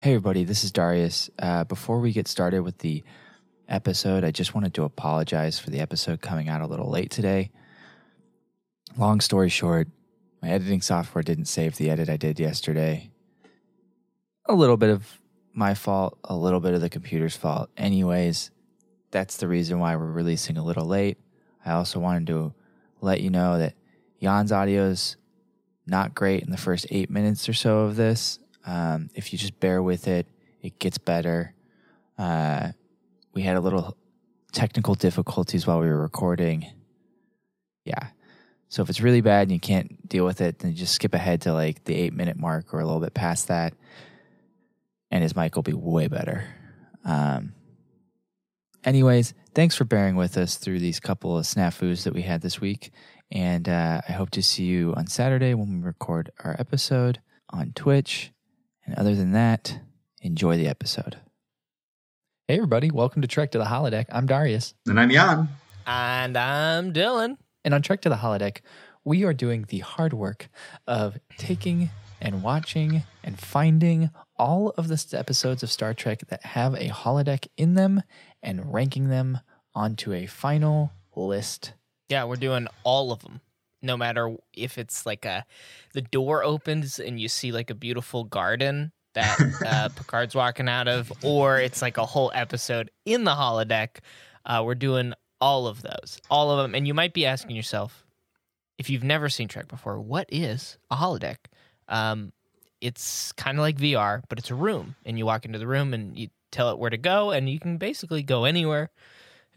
Hey, everybody, this is Darius. Uh, before we get started with the episode, I just wanted to apologize for the episode coming out a little late today. Long story short, my editing software didn't save the edit I did yesterday. A little bit of my fault, a little bit of the computer's fault. Anyways, that's the reason why we're releasing a little late. I also wanted to let you know that Jan's audio is not great in the first eight minutes or so of this. Um, if you just bear with it, it gets better. Uh, we had a little technical difficulties while we were recording. Yeah. So if it's really bad and you can't deal with it, then just skip ahead to like the eight minute mark or a little bit past that. And his mic will be way better. Um, anyways, thanks for bearing with us through these couple of snafus that we had this week. And uh, I hope to see you on Saturday when we record our episode on Twitch. And other than that, enjoy the episode. Hey, everybody, welcome to Trek to the Holodeck. I'm Darius. And I'm Jan. And I'm Dylan. And on Trek to the Holodeck, we are doing the hard work of taking and watching and finding all of the episodes of Star Trek that have a holodeck in them and ranking them onto a final list. Yeah, we're doing all of them. No matter if it's like a the door opens and you see like a beautiful garden that uh, Picard's walking out of, or it's like a whole episode in the holodeck. Uh, we're doing all of those, all of them. And you might be asking yourself, if you've never seen Trek before, what is a holodeck? Um, it's kind of like VR, but it's a room, and you walk into the room and you tell it where to go, and you can basically go anywhere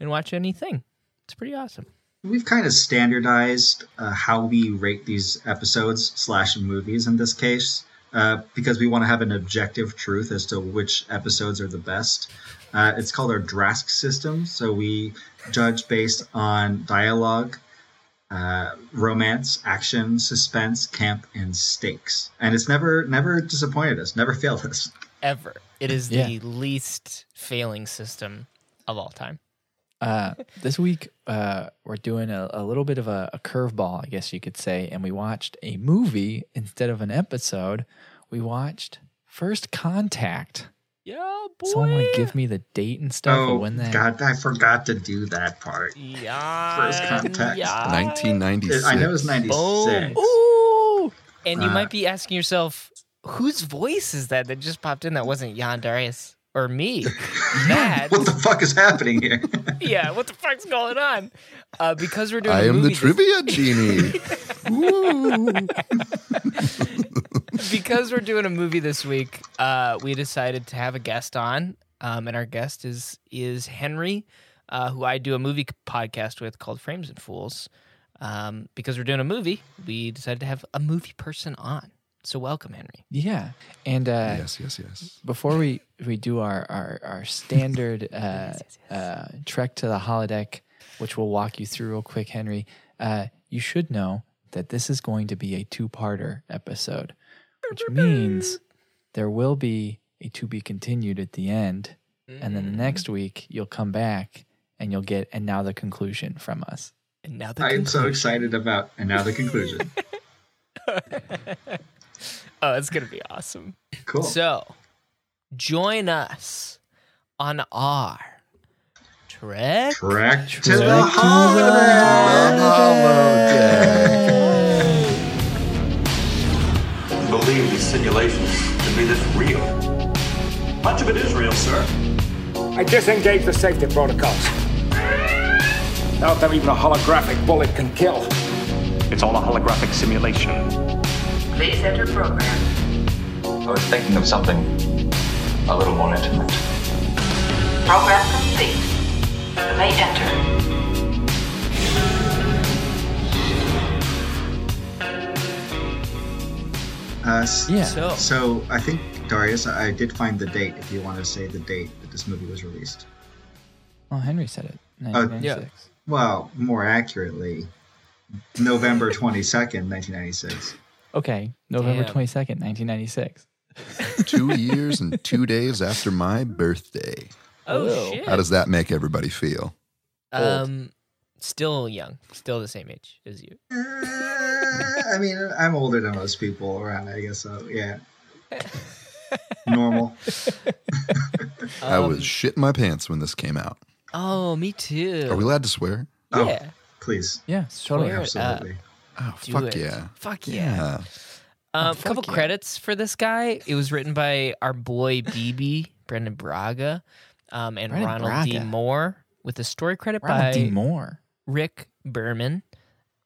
and watch anything. It's pretty awesome. We've kind of standardized uh, how we rate these episodes slash movies in this case, uh, because we want to have an objective truth as to which episodes are the best. Uh, it's called our drask system, so we judge based on dialogue, uh, romance, action, suspense, camp, and stakes. And it's never never disappointed us, never failed us. Ever. It is Yeah. the least failing system of all time. Uh, this week, uh, we're doing a, a little bit of a, a curveball, I guess you could say, and we watched a movie instead of an episode. We watched First Contact. Yeah, boy. Someone want to give me the date and stuff oh when that? God, I forgot to do that part. Yeah. First Contact. Yeah. 1996. I know it was ninety Boom. Ooh. And you Uh, might be asking yourself, whose voice is that that just popped in that wasn't Jan Darius or me? That. What the fuck is happening here? yeah, what the fuck's going on? Uh, because we're doing I a am the movie this- trivia genie. Because we're doing a movie this week, uh, we decided to have a guest on, um, and our guest is is Henry, uh, who I do a movie podcast with called Frames and Fools. Um, because we're doing a movie, we decided to have a movie person on. So welcome, Henry. Yeah, and uh, yes, yes, yes. before we we do our our, our standard uh, uh, trek to the holodeck, which we'll walk you through real quick, Henry. Uh, you should know that this is going to be a two-parter episode, which means there will be a to be continued at the end, and then the next week you'll come back and you'll get and now the conclusion from us. And now the I am so excited about and now the conclusion. Oh, it's gonna be awesome. Cool. So, join us on our trek. Trek to Trek the to holodeck. believe these simulations to be this real. Much of it is real, sir. I disengage the safety protocols. Doubt that even a holographic bullet can kill. It's all a holographic simulation. Please enter program. I was thinking of something a little more intimate. Program complete. You may enter. Uh, Yeah. So, So I think Darius, I I did find the date. If you want to say the date that this movie was released. Well, Henry said it. Oh, 1996. Well, more accurately, November twenty second, nineteen ninety six. Okay, November Damn. twenty second, nineteen ninety six. two years and two days after my birthday. oh Whoa. shit. How does that make everybody feel? um, still young, still the same age as you. I mean, I'm older than most people around. I guess so. Yeah. normal. I was shitting my pants when this came out. Oh, me too. Are we allowed to swear? Oh, Yeah. please. Yeah, totally. Swear it up. Absolutely. Oh, Do fuck it. yeah. Fuck yeah. Yeah. Um, Oh, a couple yeah. credits for this guy. It was written by our boy BB, Brannon Braga, um, and Brendan Ronald D. Moore, with a story credit Ronald by D. Moore, Rick Berman.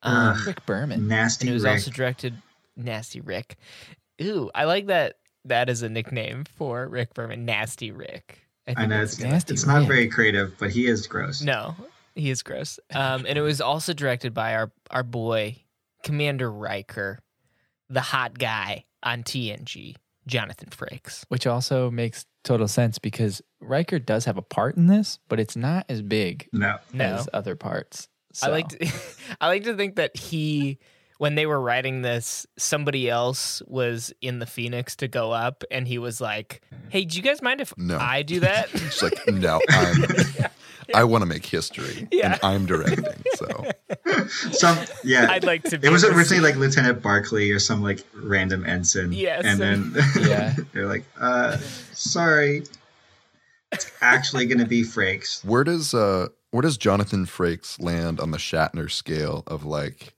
Um, Rick Berman. Nasty and it was Rick. also directed Nasty Rick. Ooh, I like that. That is a nickname for Rick Berman, Nasty Rick. I think know it's. Nasty it's not very creative, but he is gross. No, he is gross. Um, and it was also directed by our our boy Commander Riker, the hot guy on TNG, Jonathan Frakes. which also makes total sense because Riker does have a part in this, but it's not as big No. No, as other parts. I like to, I like to think that he when they were writing this, somebody else was in the Phoenix to go up, and he was like, "Hey, do you guys mind if No. I do that?" It's like, no, I'm, I want to make history. Yeah. And I'm directing. So Some yeah. I'd like to. Be it was originally like Lieutenant Barclay or some like random ensign. Yes. And then Yeah. they're like, uh, sorry. It's actually gonna be Frakes. where does uh where does Jonathan Frakes land on the Shatner scale of like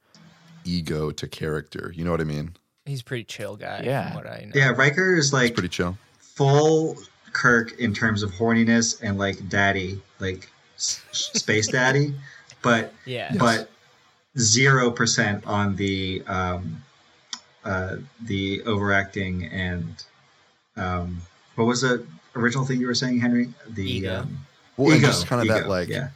ego to character? You know what I mean? he's a pretty chill guy. Yeah. from what I know. Yeah, Riker is It's like pretty chill. full Kirk in terms of horniness and like daddy, like s- space daddy, but yeah. but zero percent on the um, uh, the overacting and um, what was the original thing you were saying, Henry? The Ego. Um, Well, and ego, just kind of that ego, like yeah.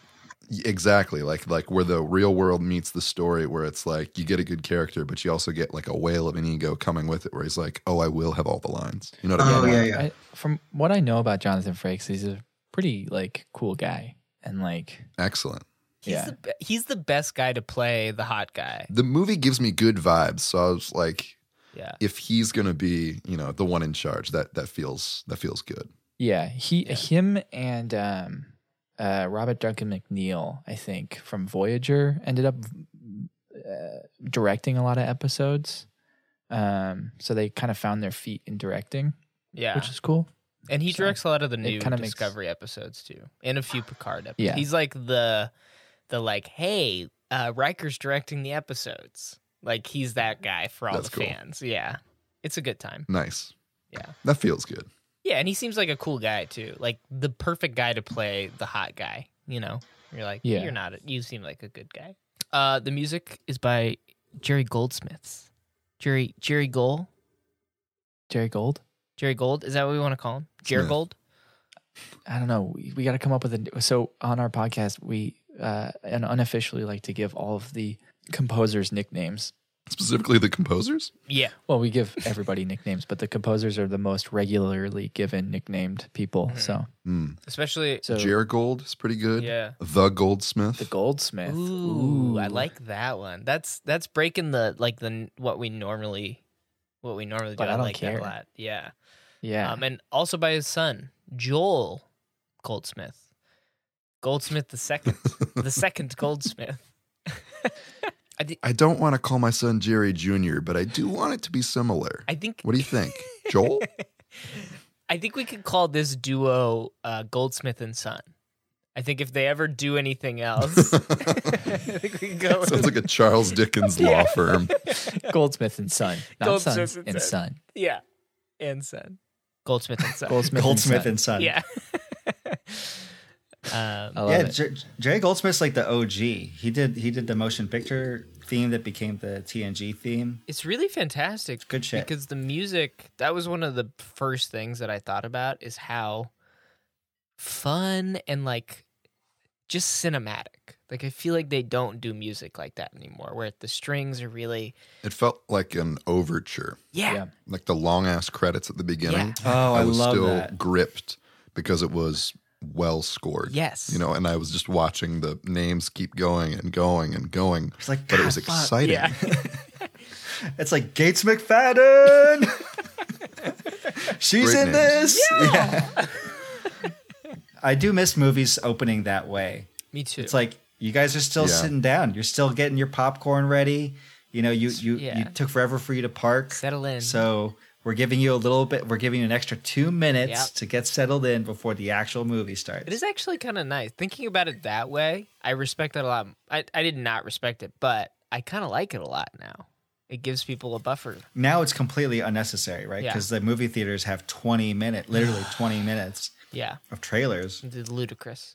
exactly like like where the real world meets the story, where it's like you get a good character, but you also get like a whale of an ego coming with it, where he's like, "Oh, I will have all the lines." You know what I Oh, mean? yeah, yeah. I, from what I know about Jonathan Frakes, he's a pretty like cool guy, and like Excellent. He's Yeah. the be- he's the best guy to play the hot guy. The movie gives me good vibes, so I was like, Yeah. if he's gonna be, you know, the one in charge, that that feels that feels good. yeah, he him and um, uh, Robert Duncan McNeil, I think from Voyager, ended up uh, directing a lot of episodes. Um, so they kind of found their feet in directing, Yeah. which is cool. And he so directs a lot of the new kinda makes- Discovery episodes too. And a few Picard episodes. Yeah. He's like the the like, hey, uh Riker's directing the episodes. Like he's that guy for all That's the cool. fans. Yeah. It's a good time. Nice. Yeah. That feels good. Yeah, and he seems like a cool guy too. Like the perfect guy to play the hot guy, you know. You're like, Yeah. you're not a, you seem like a good guy. Uh the music is by Jerry Goldsmiths. Jerry Jerry Gold? Jerry Gold. Jerry Gold? Is that what we want to call him? Jerry Gold? I don't know. We, we got to come up with a. So on our podcast, we uh, and unofficially like to give all of the composers nicknames. Specifically, the composers. Yeah. Well, we give everybody nicknames, but the composers are the most regularly given nicknamed people. So, Hmm. Especially so Jer Gold is pretty good. Yeah. The Goldsmith. the Goldsmith. Ooh, I like that one. That's that's breaking the like the what we normally what we normally do. But I I, don't like care. that a lot. Yeah. Yeah, Um, and also by his son Joel Goldsmith, Goldsmith the second, the second Goldsmith. I think I don't want to call my son Jerry Jr., but I do want it to be similar. I think What do you think, Joel? I think we could call this duo uh, Goldsmith and Son. I think if they ever do anything else, I think we can go. Sounds with- like a Charles Dickens law firm. Goldsmith and Son, not Goldsmith Sons and and Son. Son. yeah, and Son. Goldsmith and Son. Goldsmith, Goldsmith and and Son. Son. Yeah. um, I love yeah, it. J- Jerry Goldsmith's like the OG. He did he did the motion picture theme that became the TNG theme. it's really fantastic. Good shit. Because the music, that was one of the first things that I thought about is how fun and like just cinematic. Like I feel like they don't do music like that anymore, where the strings are really It felt like an overture, yeah, Yeah. like the long ass credits at the beginning. Oh, I I was love still that. gripped because it was well scored. Yes. You know, and I was just watching the names keep going and going and going. It's like, but it was fuck." exciting. yeah. It's like Gates McFadden. She's Great in names. this. Yeah. I do miss movies opening that way. Me too. It's like you guys are still Yeah. sitting down. You're still getting your popcorn ready. You know, you you, Yeah. you took forever for you to park. Settle in. So We're giving you a little bit. We're giving you an extra two minutes Yep. to get settled in before the actual movie starts. It is actually kind of nice. Thinking about it that way, I respect that a lot. I, I did not respect it, but I kind of like it a lot now. It gives people a buffer. now it's completely unnecessary, right? Yeah. Because the movie theaters have 20 minute, literally 20 minutes Yeah, of trailers. it's ludicrous.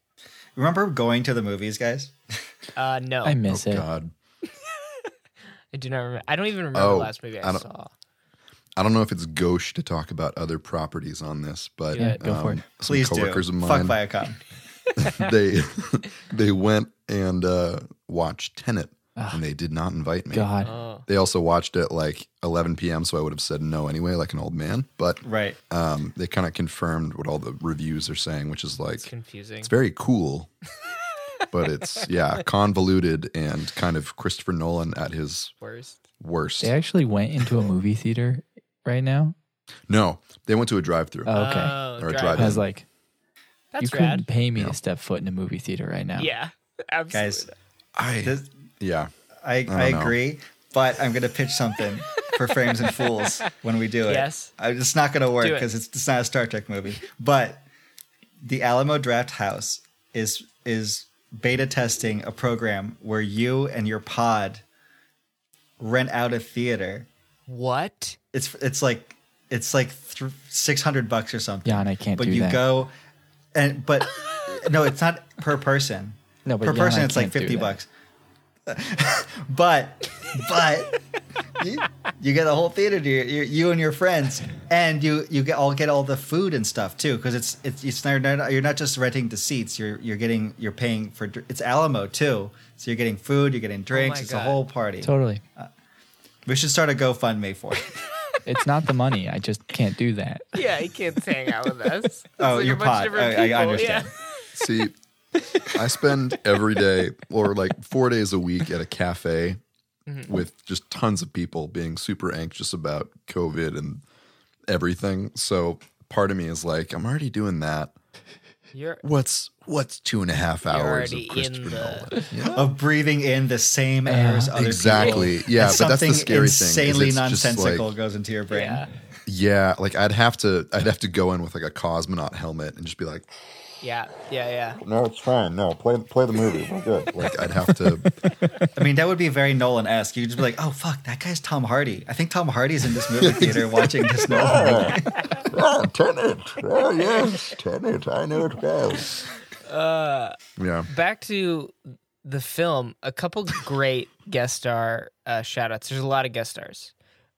Remember going to the movies, guys? Uh, no, I I, miss it. Oh, God. I do not remember. I don't even remember Oh, the last movie I, I saw. I don't know if it's gauche to talk about other properties on this, but Yeah, go for it. some Please do. coworkers of Fuck mine Viacom. they they went and uh, watched Tenet, and they did not invite me. God. Oh, They also watched it like 11 p.m., so I would have said no anyway, like an old man. But Right. um, they kind of confirmed what all the reviews are saying, which is like it's confusing. it's very cool, but it's yeah convoluted and kind of Christopher Nolan at his Worst. worst. They actually went into a movie theater right now. No, they went to a drive-through. Oh, okay. Oh, Or a drive- drive-in. I was like, you That's couldn't rad. pay me Yeah. to step foot in a movie theater right now. Yeah, absolutely. Guys, I this, yeah. I, don't I know. agree, but I'm going to pitch something for Frames and Fools when we do it. Yes. I, it's not going to work Do it. because it's, it's not a Star Trek movie. But the Alamo Drafthouse is is beta testing a program where you and your pod rent out a theater. What? It's it's like it's like th- six hundred bucks or something. Yeah, and I can't But do you that. go, and but no, it's not per person. No, but per Jan, person I it's like can't fifty that. bucks. but but you, you get a whole theater to your, your, you and your friends, and you you get all get all the food and stuff too because it's it's it's not, not- you're not just renting the seats. You're you're getting you're paying for it's Alamo too. So you're getting food, you're getting oh drinks. my it's God. a whole party. Totally. Uh, we should start a GoFundMe for it. It's not the money. I just can't do that. Yeah, he can't hang out with us. Oh, it's Oh, like a your bunch of pod. I- oh, I people, understand. See, I spend every day or like four days a week at a cafe Mm-hmm. with just tons of people being super anxious about COVID and everything. So part of me is like, I'm already doing that. You're What's what's two and a half hours already of in Christopher the- Nolan? You of breathing in the same air as other Exactly. people. Yeah, And but that's the something scary thing, is Insanely nonsensical like- goes into your brain. yeah, Yeah, like I'd have to I'd have to go in with like a cosmonaut helmet and just be like, yeah, yeah, yeah. No, it's fine. No, play play the movie. We're good. Like I'd have to I mean, that would be very Nolan esque. You'd just be like, oh, fuck, that guy's Tom Hardy. I think Tom Hardy's in this movie theater watching this Nolan movie. Oh, Tenet. Oh, yes, Tenet. I know it well. Uh, Yeah. back to the film. A couple great guest star uh, shout outs. There's a lot of guest stars,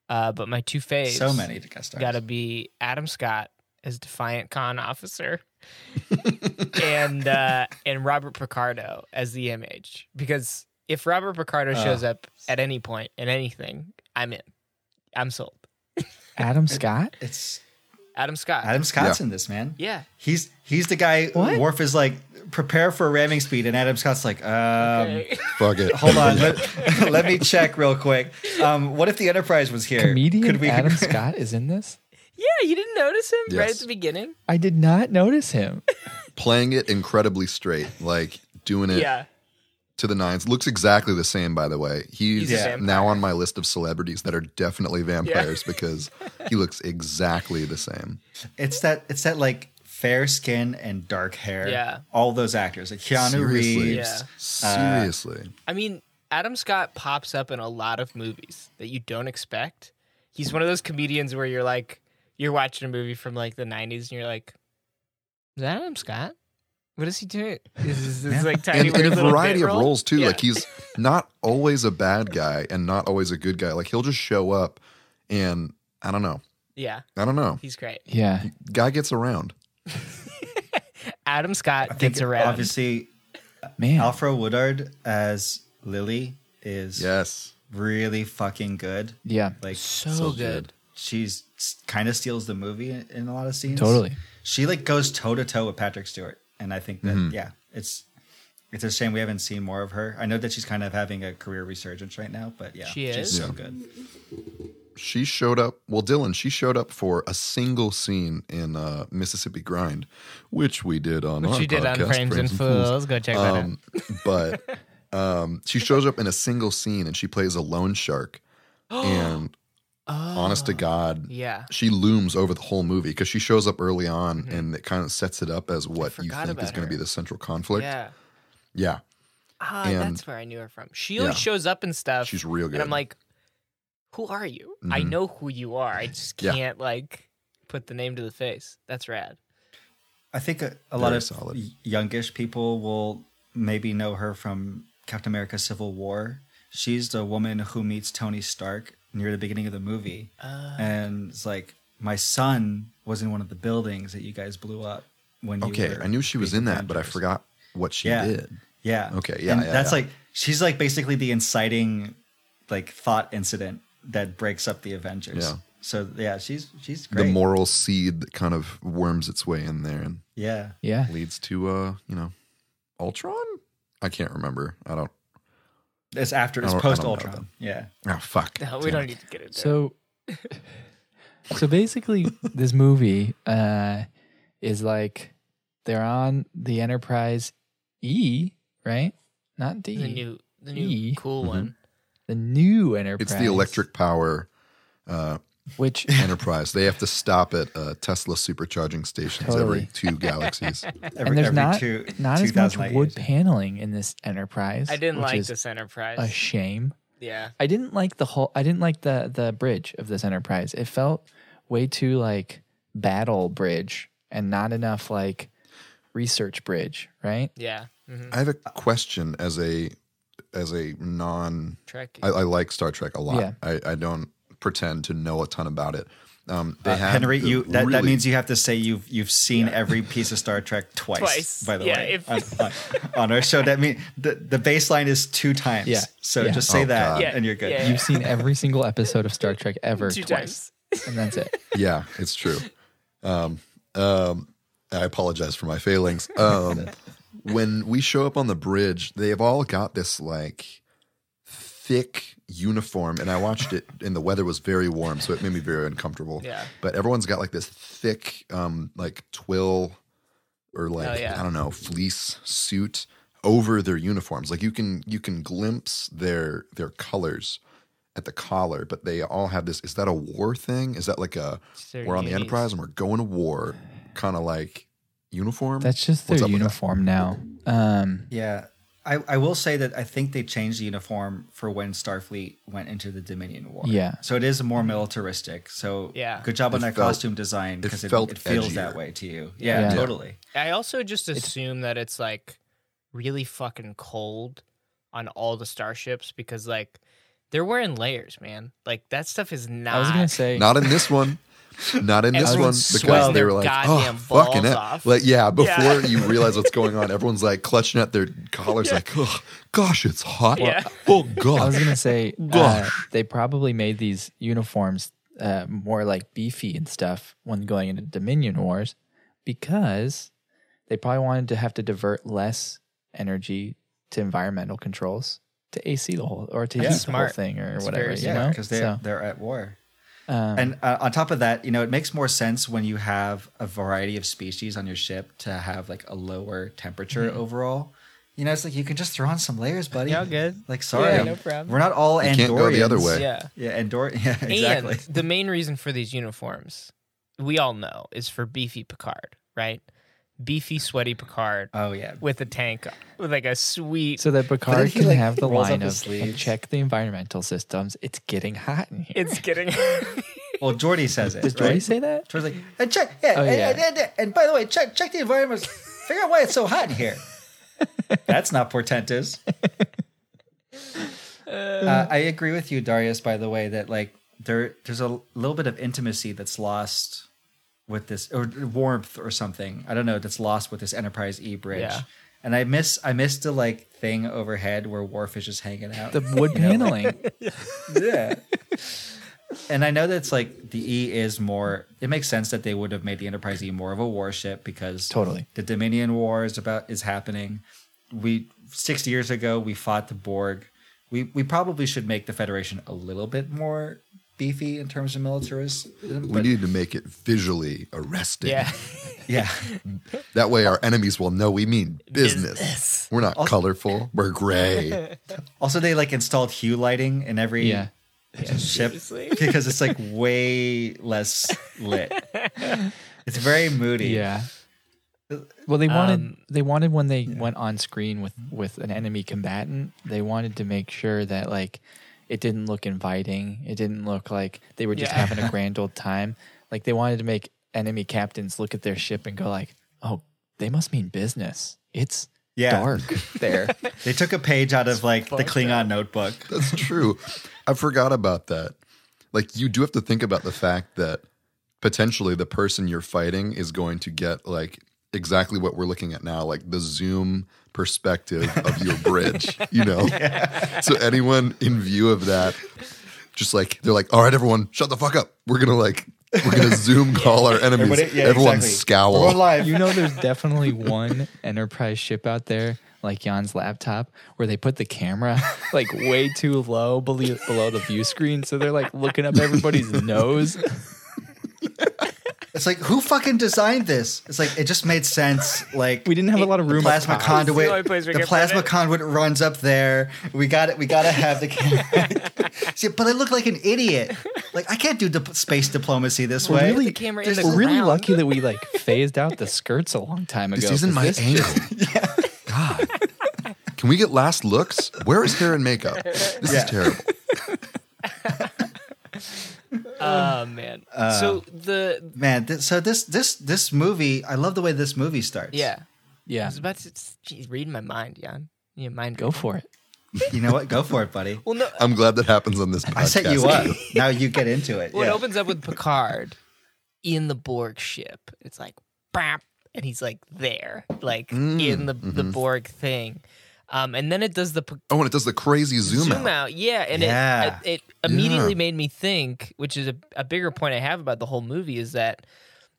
uh, but my two faves. So many to guest stars. Got to be Adam Scott as Defiant Conn officer, and uh, and Robert Picardo as the image. Because if Robert Picardo Oh. shows up at any point in anything, I'm in. I'm sold. Adam Scott? It's Adam Scott. Adam Scott's Yeah. in this, man. yeah. He's he's the guy. What? Worf is like, prepare for ramming speed, and Adam Scott's like, um, Okay. Fuck it. hold on, let, let me check real quick. Um, what if the Enterprise was here? Comedian Could we- Adam Scott is in this? Yeah, you didn't notice him right at Yes. the beginning. I did not notice him. Playing it incredibly straight, like doing it Yeah. to the nines. Looks exactly the same, by the way. He's, He's a vampire. now on my list of celebrities that are definitely vampires because he looks exactly the same. It's that it's that like fair skin and dark hair. Yeah. all those actors like Keanu Seriously. Reeves. Yeah. Seriously. I mean, Adam Scott pops up in a lot of movies that you don't expect. He's one of those comedians where you're like, you're watching a movie from like the 90s and you're like, is that Adam Scott? What is he doing? This is this like tiny and in a variety of role? roles too. Yeah. Like he's not always a bad guy and not always a good guy. Like he'll just show up and I don't know. yeah, I don't know. he's great. Yeah. Guy gets around. Adam Scott I gets around. obviously Man. Alfre Woodard as Lily is Yes. really fucking good. Yeah. Like so, so good. good. She's kind of steals the movie in, in a lot of scenes. Totally. She like goes toe to toe with Patrick Stewart, and I think that Mm-hmm. yeah, it's it's a shame we haven't seen more of her. I know that she's kind of having a career resurgence right now, but yeah, She she's is? so Yeah. good. She showed up. Well, Dylan, she showed up for a single scene in uh, Mississippi Grind, which we did on Which our you did on podcast, Frames and Fools. Go check that out. Um, but um, she shows up in a single scene and she plays a loan shark. and honest to God, Yeah. she looms over the whole movie because she shows up early on and it kind of sets it up as what you think is going to be the central conflict. Yeah. Yeah. Ah, And- that's where I knew her from. She always Yeah. shows up and stuff. She's real good. And I'm like, who are you? I know who you are. I just can't like put the name to the face. That's rad. I think a, a lot of solid. youngish people will maybe know her from Captain America: Civil War. She's the woman who meets Tony Stark near the beginning of the movie, and it's like my son was in one of the buildings that you guys blew up when. You Okay. were I knew she was in that, but I forgot what she Yeah. did. Yeah. Okay, yeah, And yeah, that's yeah. like she's like basically the inciting like thought incident that breaks up the Avengers. Yeah. So yeah, she's she's great. The moral seed that kind of worms its way in there and yeah. Yeah. leads to, uh, you know, Ultron? I can't remember. I don't. It's after it's post Ultron. Yeah. Oh, fuck. No, we Damn don't need to get into it. So, so basically, this movie uh, is like they're on the Enterprise E, right? Not D. the new the new E. cool Mhm. one. the new Enterprise. It's the electric power which enterprise. they have to stop at uh, Tesla supercharging stations Totally. every two galaxies. Every, and there's every not two- not as much 2008 wood years. paneling in this Enterprise. I didn't which like is this Enterprise. A shame. yeah. I didn't like the whole. I didn't like the the bridge of this Enterprise. It felt way too like battle bridge and not enough like research bridge. Right? Yeah. hmm I have a question as a as a non. Trek. I, I like Star Trek a lot. Yeah. I, I don't pretend to know a ton about it. Um, they Uh, have Henry, you that, that means you have to say you've you've seen every piece of Star Trek twice. Twice. By the Yeah, way, if- on, on, on our show, that means the the baseline is two times. Yeah. So Yeah. just say Oh, that, Yeah, and you're good. yeah. You've seen every single episode of Star Trek ever Two twice, and that's it. Yeah, it's true. Um, um, I apologize for my failings. Um, when we show up on the bridge, they've all got this like thick uniform, and I watched it, and the weather was very warm, so it made me very uncomfortable. Yeah. But everyone's got like this thick, um, like twill or like Oh, yeah. I don't know fleece suit over their uniforms. Like you can you can glimpse their their colors at the collar, but they all have this. Is that a war thing? Is that like a their we're on the. Enterprise and we're going to war, kind of like uniform? That's just their What's up that? uniform now. Um, Yeah. I, I will say that I think they changed the uniform for when Starfleet went into the Dominion War. Yeah. So it is more militaristic. So Yeah. good job on that felt- costume design because it, felt it feels edgier. that way to you. Yeah, Yeah. totally. I also just assume that it's like really fucking cold on all the starships because like they're wearing layers, man. Like that stuff is not. I was gonna say Not in this one. Not in this one because they were like, oh, fucking it. off. Like, yeah, before Yeah. you realize what's going on, everyone's like clutching at their collars, like, oh, gosh, it's hot. Yeah. Oh, gosh. I was gonna say uh, Gosh. they probably made these uniforms uh, more like beefy and stuff when going into Dominion Wars because they probably wanted to have to divert less energy to environmental controls to AC the whole or to Yeah. heat the whole thing or It's whatever. very You know, Yeah, because they're So, they're at war. Um, And uh, on top of that, you know, it makes more sense when you have a variety of species on your ship to have like a lower temperature overall. You know, it's like you can just throw on some layers, buddy. Yeah, good. Like, sorry, Yeah, no problem. we're not all You Andorians. can't go the other way. Yeah. Yeah, Andor. Yeah, exactly. And the main reason for these uniforms, we all know, is for beefy Picard, right? Beefy, sweaty Picard oh yeah, with a tank, with like a sweet. so that Picard he, can like, have the line his of sleeves? check the environmental systems. It's getting hot in here. it's getting. Well, Geordi says it. Does Geordi right? say that? Geordi's like, and check, yeah, Oh, and, yeah. And, and, and by the way, check check the environment. Figure out why it's so hot in here. That's not portentous. Uh, I agree with you, Darius. By the way, that like there there's a little bit of intimacy that's lost with this, or warmth, or something. I don't know. That's lost with this Enterprise E bridge. Yeah. And I miss I miss the like thing overhead where Worf is just hanging out. The wood paneling. yeah. And I know that's like the E is more. It makes sense that they would have made the Enterprise E more of a warship because Totally. the Dominion War is about is happening. We six years ago we fought the Borg. We we probably should make the Federation a little bit more beefy in terms of militarism. We But need to make it visually arresting. yeah. yeah, That way our enemies will know we mean business. Business. We're not colorful. We're gray. also they like installed hue lighting in every Yeah. ship seriously? because it's like way less lit. It's very moody. Yeah. Well, they wanted Um, they wanted when they went on screen with with an enemy combatant, they wanted to make sure that like it didn't look inviting. It didn't look like they were just Yeah. having a grand old time. Like they wanted to make enemy captains look at their ship and go like, "Oh, they must mean business. It's Yeah. dark there." They took a page out of like the fucked Klingon notebook. That's true. I forgot about that. Like you do have to think about the fact that potentially the person you're fighting is going to get like exactly what we're looking at now, like the zoom perspective of your bridge, you know? So anyone in view of that, just like they're like, all right, everyone, shut the fuck up. We're gonna like we're gonna zoom call our enemies. Everybody- yeah, everyone exactly. scowl. We're on live. You know, there's definitely one Enterprise ship out there, like Jan's laptop, where they put the camera like way too low below, below the view screen, so they're like looking up everybody's nose. It's like who fucking designed this? It's like it just made sense. Like We didn't have a lot of room. plasma up the only conduit. place The plasma conduit runs up there. We got it. We got to have the camera. See, but I look like an idiot. Like I can't do dip- space diplomacy this We're way. really, the camera in we're the really lucky that we like phased out the skirts a long time ago. This isn't my this angle. just- God. Can we get last looks? Where is hair and makeup? This Yeah. is terrible. Oh man. Uh, so the Man, th- so this this this movie, I love the way this movie starts. yeah. Yeah. I was about to geez, reading my mind, Jan. Yeah, mind go for it. You know what? Go for it, buddy. Well, no. I'm glad that happens on this podcast. I set you up. now you get into it. Well, yeah. it opens up with Picard in the Borg ship. It's like, bap, and he's like there, like mm. in the the mm-hmm. Borg thing. Um, and then it does the Oh, and it does the crazy zoom, zoom, out. out. Yeah, and Yeah. it it, it immediately Yeah. made me think, which is a, a bigger point I have about the whole movie, is that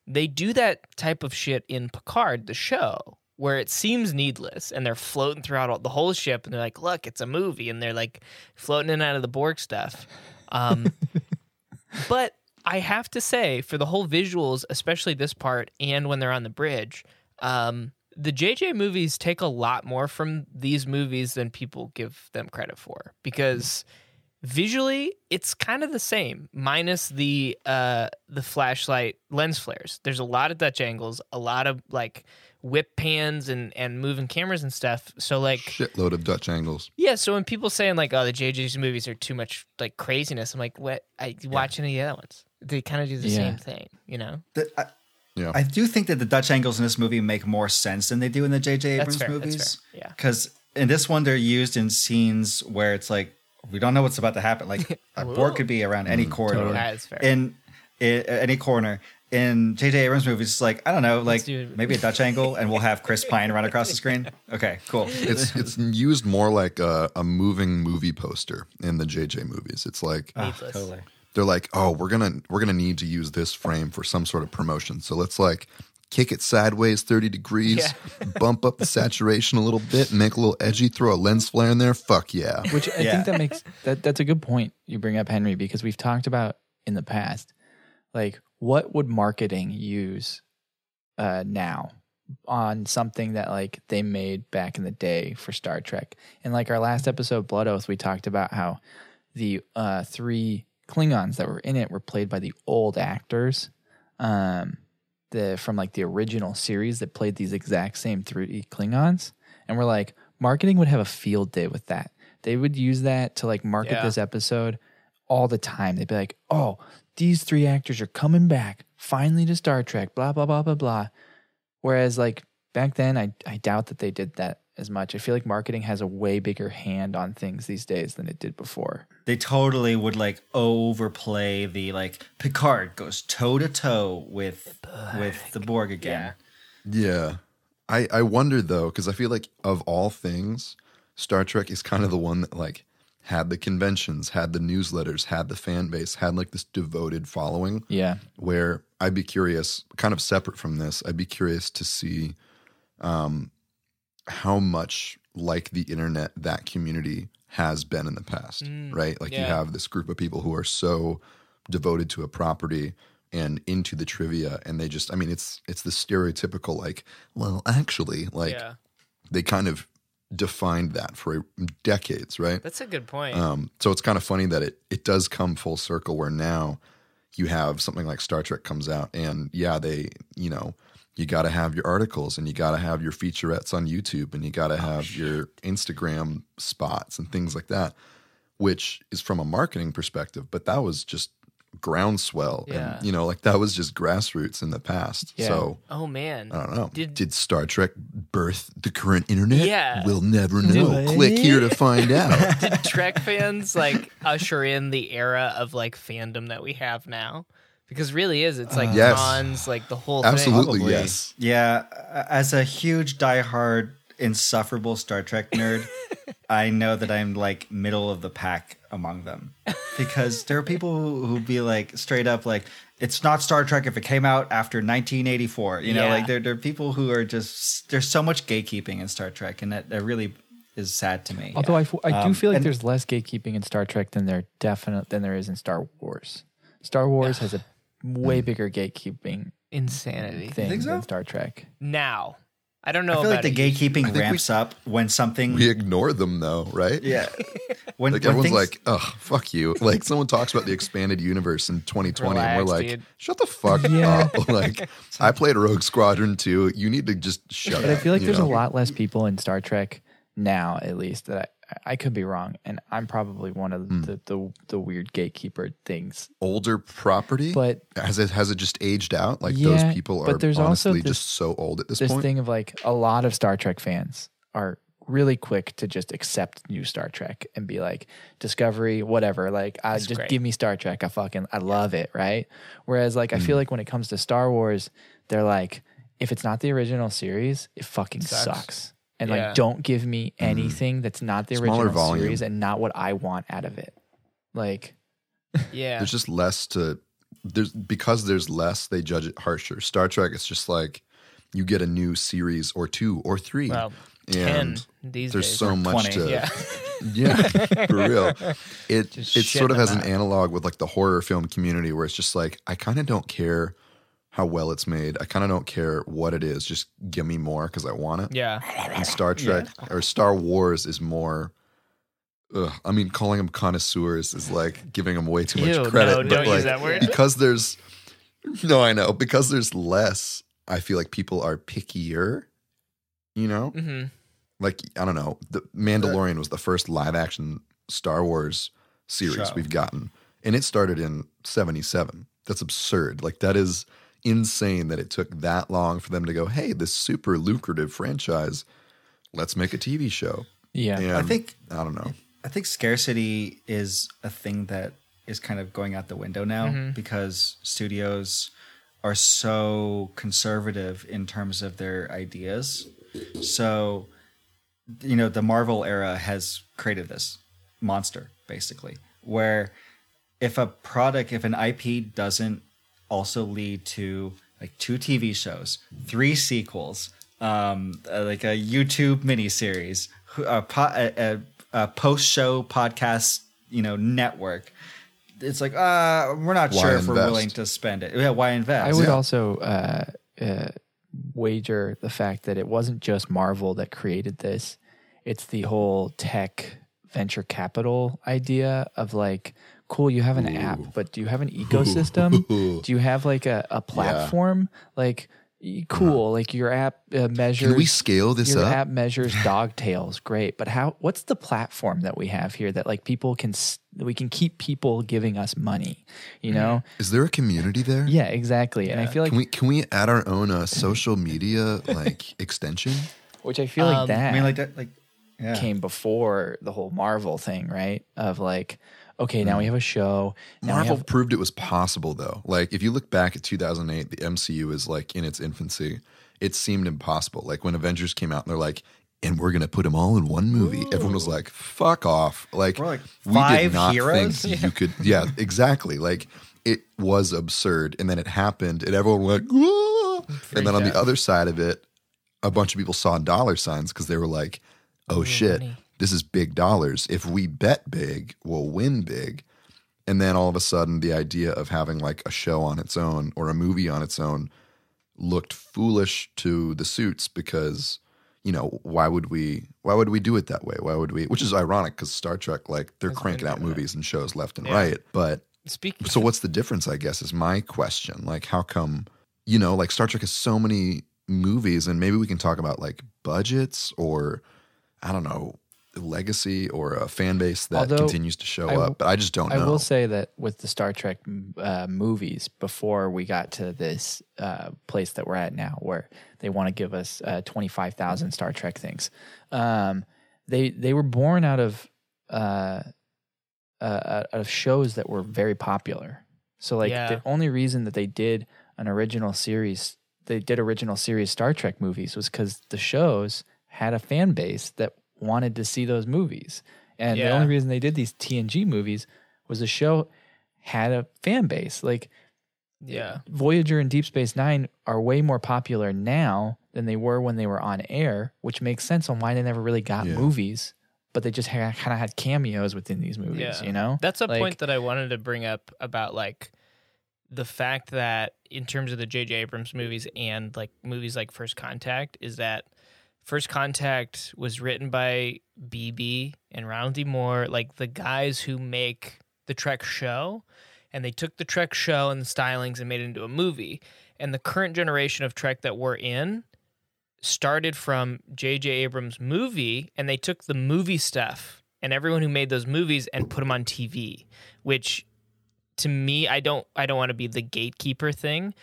they do that type of shit in Picard, the show, where it seems needless, and they're floating throughout all, the whole ship, and they're like, "Look, it's a movie," and they're like floating in and out of the Borg stuff. Um, but I have to say, for the whole visuals, especially this part, and when they're on the bridge, um, the JJ movies take a lot more from these movies than people give them credit for because visually it's kind of the same minus the uh the flashlight lens flares. There's a lot of dutch angles a lot of like whip pans and and moving cameras and stuff. So like Shitload of Dutch angles. yeah so when people saying like oh the jj's movies are too much like craziness i'm like what? I watch any of the other ones? They kind of do the Yeah. same thing you know? The- I, Yeah. I do think that the Dutch angles in this movie make more sense than they do in the J.J. That's Abrams fair, that's movies. fair, yeah. Because in this one, they're used in scenes where it's like we don't know what's about to happen. Like a Borg could be around any mm, corridor, That's fair. in, in any corner. In J.J. Abrams movies, it's like I don't know, like do maybe a Dutch angle, and we'll have Chris Pine run across the screen. Okay, cool. It's it's used more like a, a moving movie poster in the JJ movies. It's like Needless. Ah, totally. They're like, oh, we're gonna we're gonna need to use this frame for some sort of promotion. So let's like kick it sideways 30 degrees, Yeah. bump up the saturation a little bit, make a little edgy, throw a lens flare in there. Fuck yeah. Which I Yeah. think that makes that that's a good point you bring up, Henry, because we've talked about in the past, like what would marketing use uh, now on something that like they made back in the day for Star Trek. And like our last episode, Blood Oath, we talked about how the uh, three Klingons that were in it were played by the old actors. Um, the from like the original series that played these exact same three Klingons, and we're like, marketing would have a field day with that. They would use that to like market Yeah. this episode all the time. They'd be like, "Oh, these three actors are coming back finally to Star Trek." Blah blah blah blah blah. Whereas like back then, I I doubt that they did that as much. I feel like marketing has a way bigger hand on things these days than it did before. They totally would like overplay the like Picard goes toe to toe with with the Borg again. Yeah. I, I wonder though, because I feel like of all things, Star Trek is kind of the one that like had the conventions, had the newsletters, had the fan base, had like this devoted following. Yeah. Where I'd be curious, kind of separate from this, I'd be curious to see um, how much like the internet that community has been in the past, right? Like you have this group of people who are so devoted to a property and into the trivia and they just I mean it's it's the stereotypical like well actually like yeah. they kind of defined that for decades, right? That's a good point. Um, so it's kind of funny that it it does come full circle where now you have something like Star Trek comes out, and yeah, they you know you got to have your articles and you got to have your featurettes on YouTube and you got to Oh, have your Instagram spots and things like that, which is from a marketing perspective. But that was just groundswell, Yeah. and you know, like that was just grassroots in the past. Yeah. So. oh man. I don't know. Did- Did, Star Trek birth the current internet? Yeah. We'll never know. Click here to find out. Did Trek fans like usher in the era of like fandom that we have now? Because really is it's like Yes. cons, like the whole thing. Absolutely, thing. yes. Yeah, as a huge diehard insufferable Star Trek nerd, I know that I'm like middle of the pack among them because there are people who, who be like straight up like it's not Star Trek if it came out after 1984. You know, Yeah. like there there are people who are just there's so much gatekeeping in Star Trek, and that, that really is sad to me. Although I, f- I do Um, feel like and- there's less gatekeeping in Star Trek than there definite than there is in Star Wars. Star Wars has a way mm. bigger gatekeeping Insanity. thing think so? than Star Trek. Now. I don't know I feel like the it. gatekeeping think we- ramps up when something. We ignore them though, right? yeah, when, Like when everyone's things- like, "Oh, fuck you!" Like someone talks about the expanded universe in 2020, and we're like, dude. "Shut the fuck Yeah. up!" Like, I played Rogue Squadron too. You need to just shut But up. I feel like there's know? a lot less people in Star Trek now, at least that I, I could be wrong, and I'm probably one of Hmm. the, the the weird gatekeeper things. older property, But has it has it just aged out? Like Yeah, those people are but are there's also honestly this- just so old at this, this point. This thing of like a lot of Star Trek fans are really quick to just accept new Star Trek and be like Discovery, whatever. Like, I That's just great. give me Star Trek. I fucking I love it, right? Whereas like I Mm. feel like when it comes to Star Wars, they're like, if it's not the original series, it fucking Sucks. sucks. And Yeah. like, don't give me anything that's not the Mm. Smaller original volume. series and not what I want out of it. Like, Yeah. there's just less to there's because there's less they judge it harsher star trek it's just like you get a new series or two or three well, and ten these there's days. so much 20. to yeah. yeah for real it Just it sort of has an out. analog with like the horror film community where it's just like i kind of don't care how well it's made i kind of don't care what it is just give me more because i want it Yeah. and Star Trek or Star Wars is more. Ugh, I mean, calling them connoisseurs is like giving them way too Ew, much credit. no, but don't use that word. because there's no, I know because there's less. I feel like people are pickier. You know, hmm like I don't know. The Mandalorian was the first live action Star Wars series Show. we've gotten, and it started in '77. That's absurd. Like that is insane that it took that long for them to go. Hey, this super lucrative franchise. Let's make a TV show. yeah. And I think I don't know. I think scarcity is a thing that is kind of going out the window now mm-hmm. because studios are so conservative in terms of their ideas. So, you know, the Marvel era has created this monster basically, where if a product, if an IP doesn't also lead to like two TV shows, three sequels, um, uh, like a YouTube miniseries, who- a, po- a, a, a post-show podcast, you know, network. It's like, uh, we're not Why sure if we're willing to spend it. Yeah, why invest? I would Yeah. also uh, uh, wager the fact that it wasn't just Marvel that created this. It's the whole tech venture capital idea of like, cool, you have an app, but do you have an ecosystem? do you have like a, a platform? Like, y- cool, like your app uh, measures. Can we scale this your up? app measures dog tails, great. But how? What's the platform that we have here that like people can we can keep people giving us money? You know? Is there a community there? Yeah, exactly. And I feel like Can we can we add our own uh, social media like extension? which I feel like Um, that I mean, like that, like, yeah. came before the whole Marvel thing, right? Of like, okay, now we have a show. Now Marvel have- proved it was possible though. Like if you look back at 2008, the MCU is like in its infancy. It seemed impossible. Like when Avengers came out and they're like, and we're gonna put them all in one movie. Everyone was like, "Fuck off!" Like, We're like, we five did not heroes? think you could. Yeah, exactly. Like it was absurd, and then it happened, and everyone went, "Whoa!" and then on the other side of it, a bunch of people saw dollar signs because they were like, "Oh shit, money. This is big dollars. If we bet big, we'll win big." And then all of a sudden, the idea of having like a show on its own or a movie on its own looked foolish to the suits because you know, why would we why would we do it that way? Why would we? Which is ironic because Star Trek, like they're cranking out movies and shows left and Yeah. right, but Speaking so what's the difference? I guess is my question. Like, how come you know, like Star Trek has so many movies, and maybe we can talk about like budgets or I don't know legacy or a fan base that Although, continues to show I w- up. But I just don't know. I know. will say that with the Star Trek uh, movies, before we got to this uh, place that we're at now, where they want to give us uh, twenty five thousand Star Trek things, um, they they were born out of uh, uh, out of shows that were very popular. So like Yeah. the only reason that they did an original series, they did original series Star Trek movies was because the shows had a fan base that wanted to see those movies. And the only reason they did these TNG movies was the show had a fan base. Like yeah. Voyager and Deep Space Nine are way more popular now than they were when they were on air, which makes sense on why they never really got Yeah. movies, but they just ha- kind of had cameos within these movies. Yeah. You know, That's a Like, point that I wanted to bring up about like the fact that in terms of the J.J. Abrams movies and like movies like First Contact is that First Contact was written by BB and Ronald D. Moore, like the guys who make the Trek show, and they took the Trek show and the stylings and made it into a movie. And the current generation of Trek that we're in started from J.J. Abrams' movie, and they took the movie stuff and everyone who made those movies and put them on TV, which to me, I don't, I don't want to be the gatekeeper thing,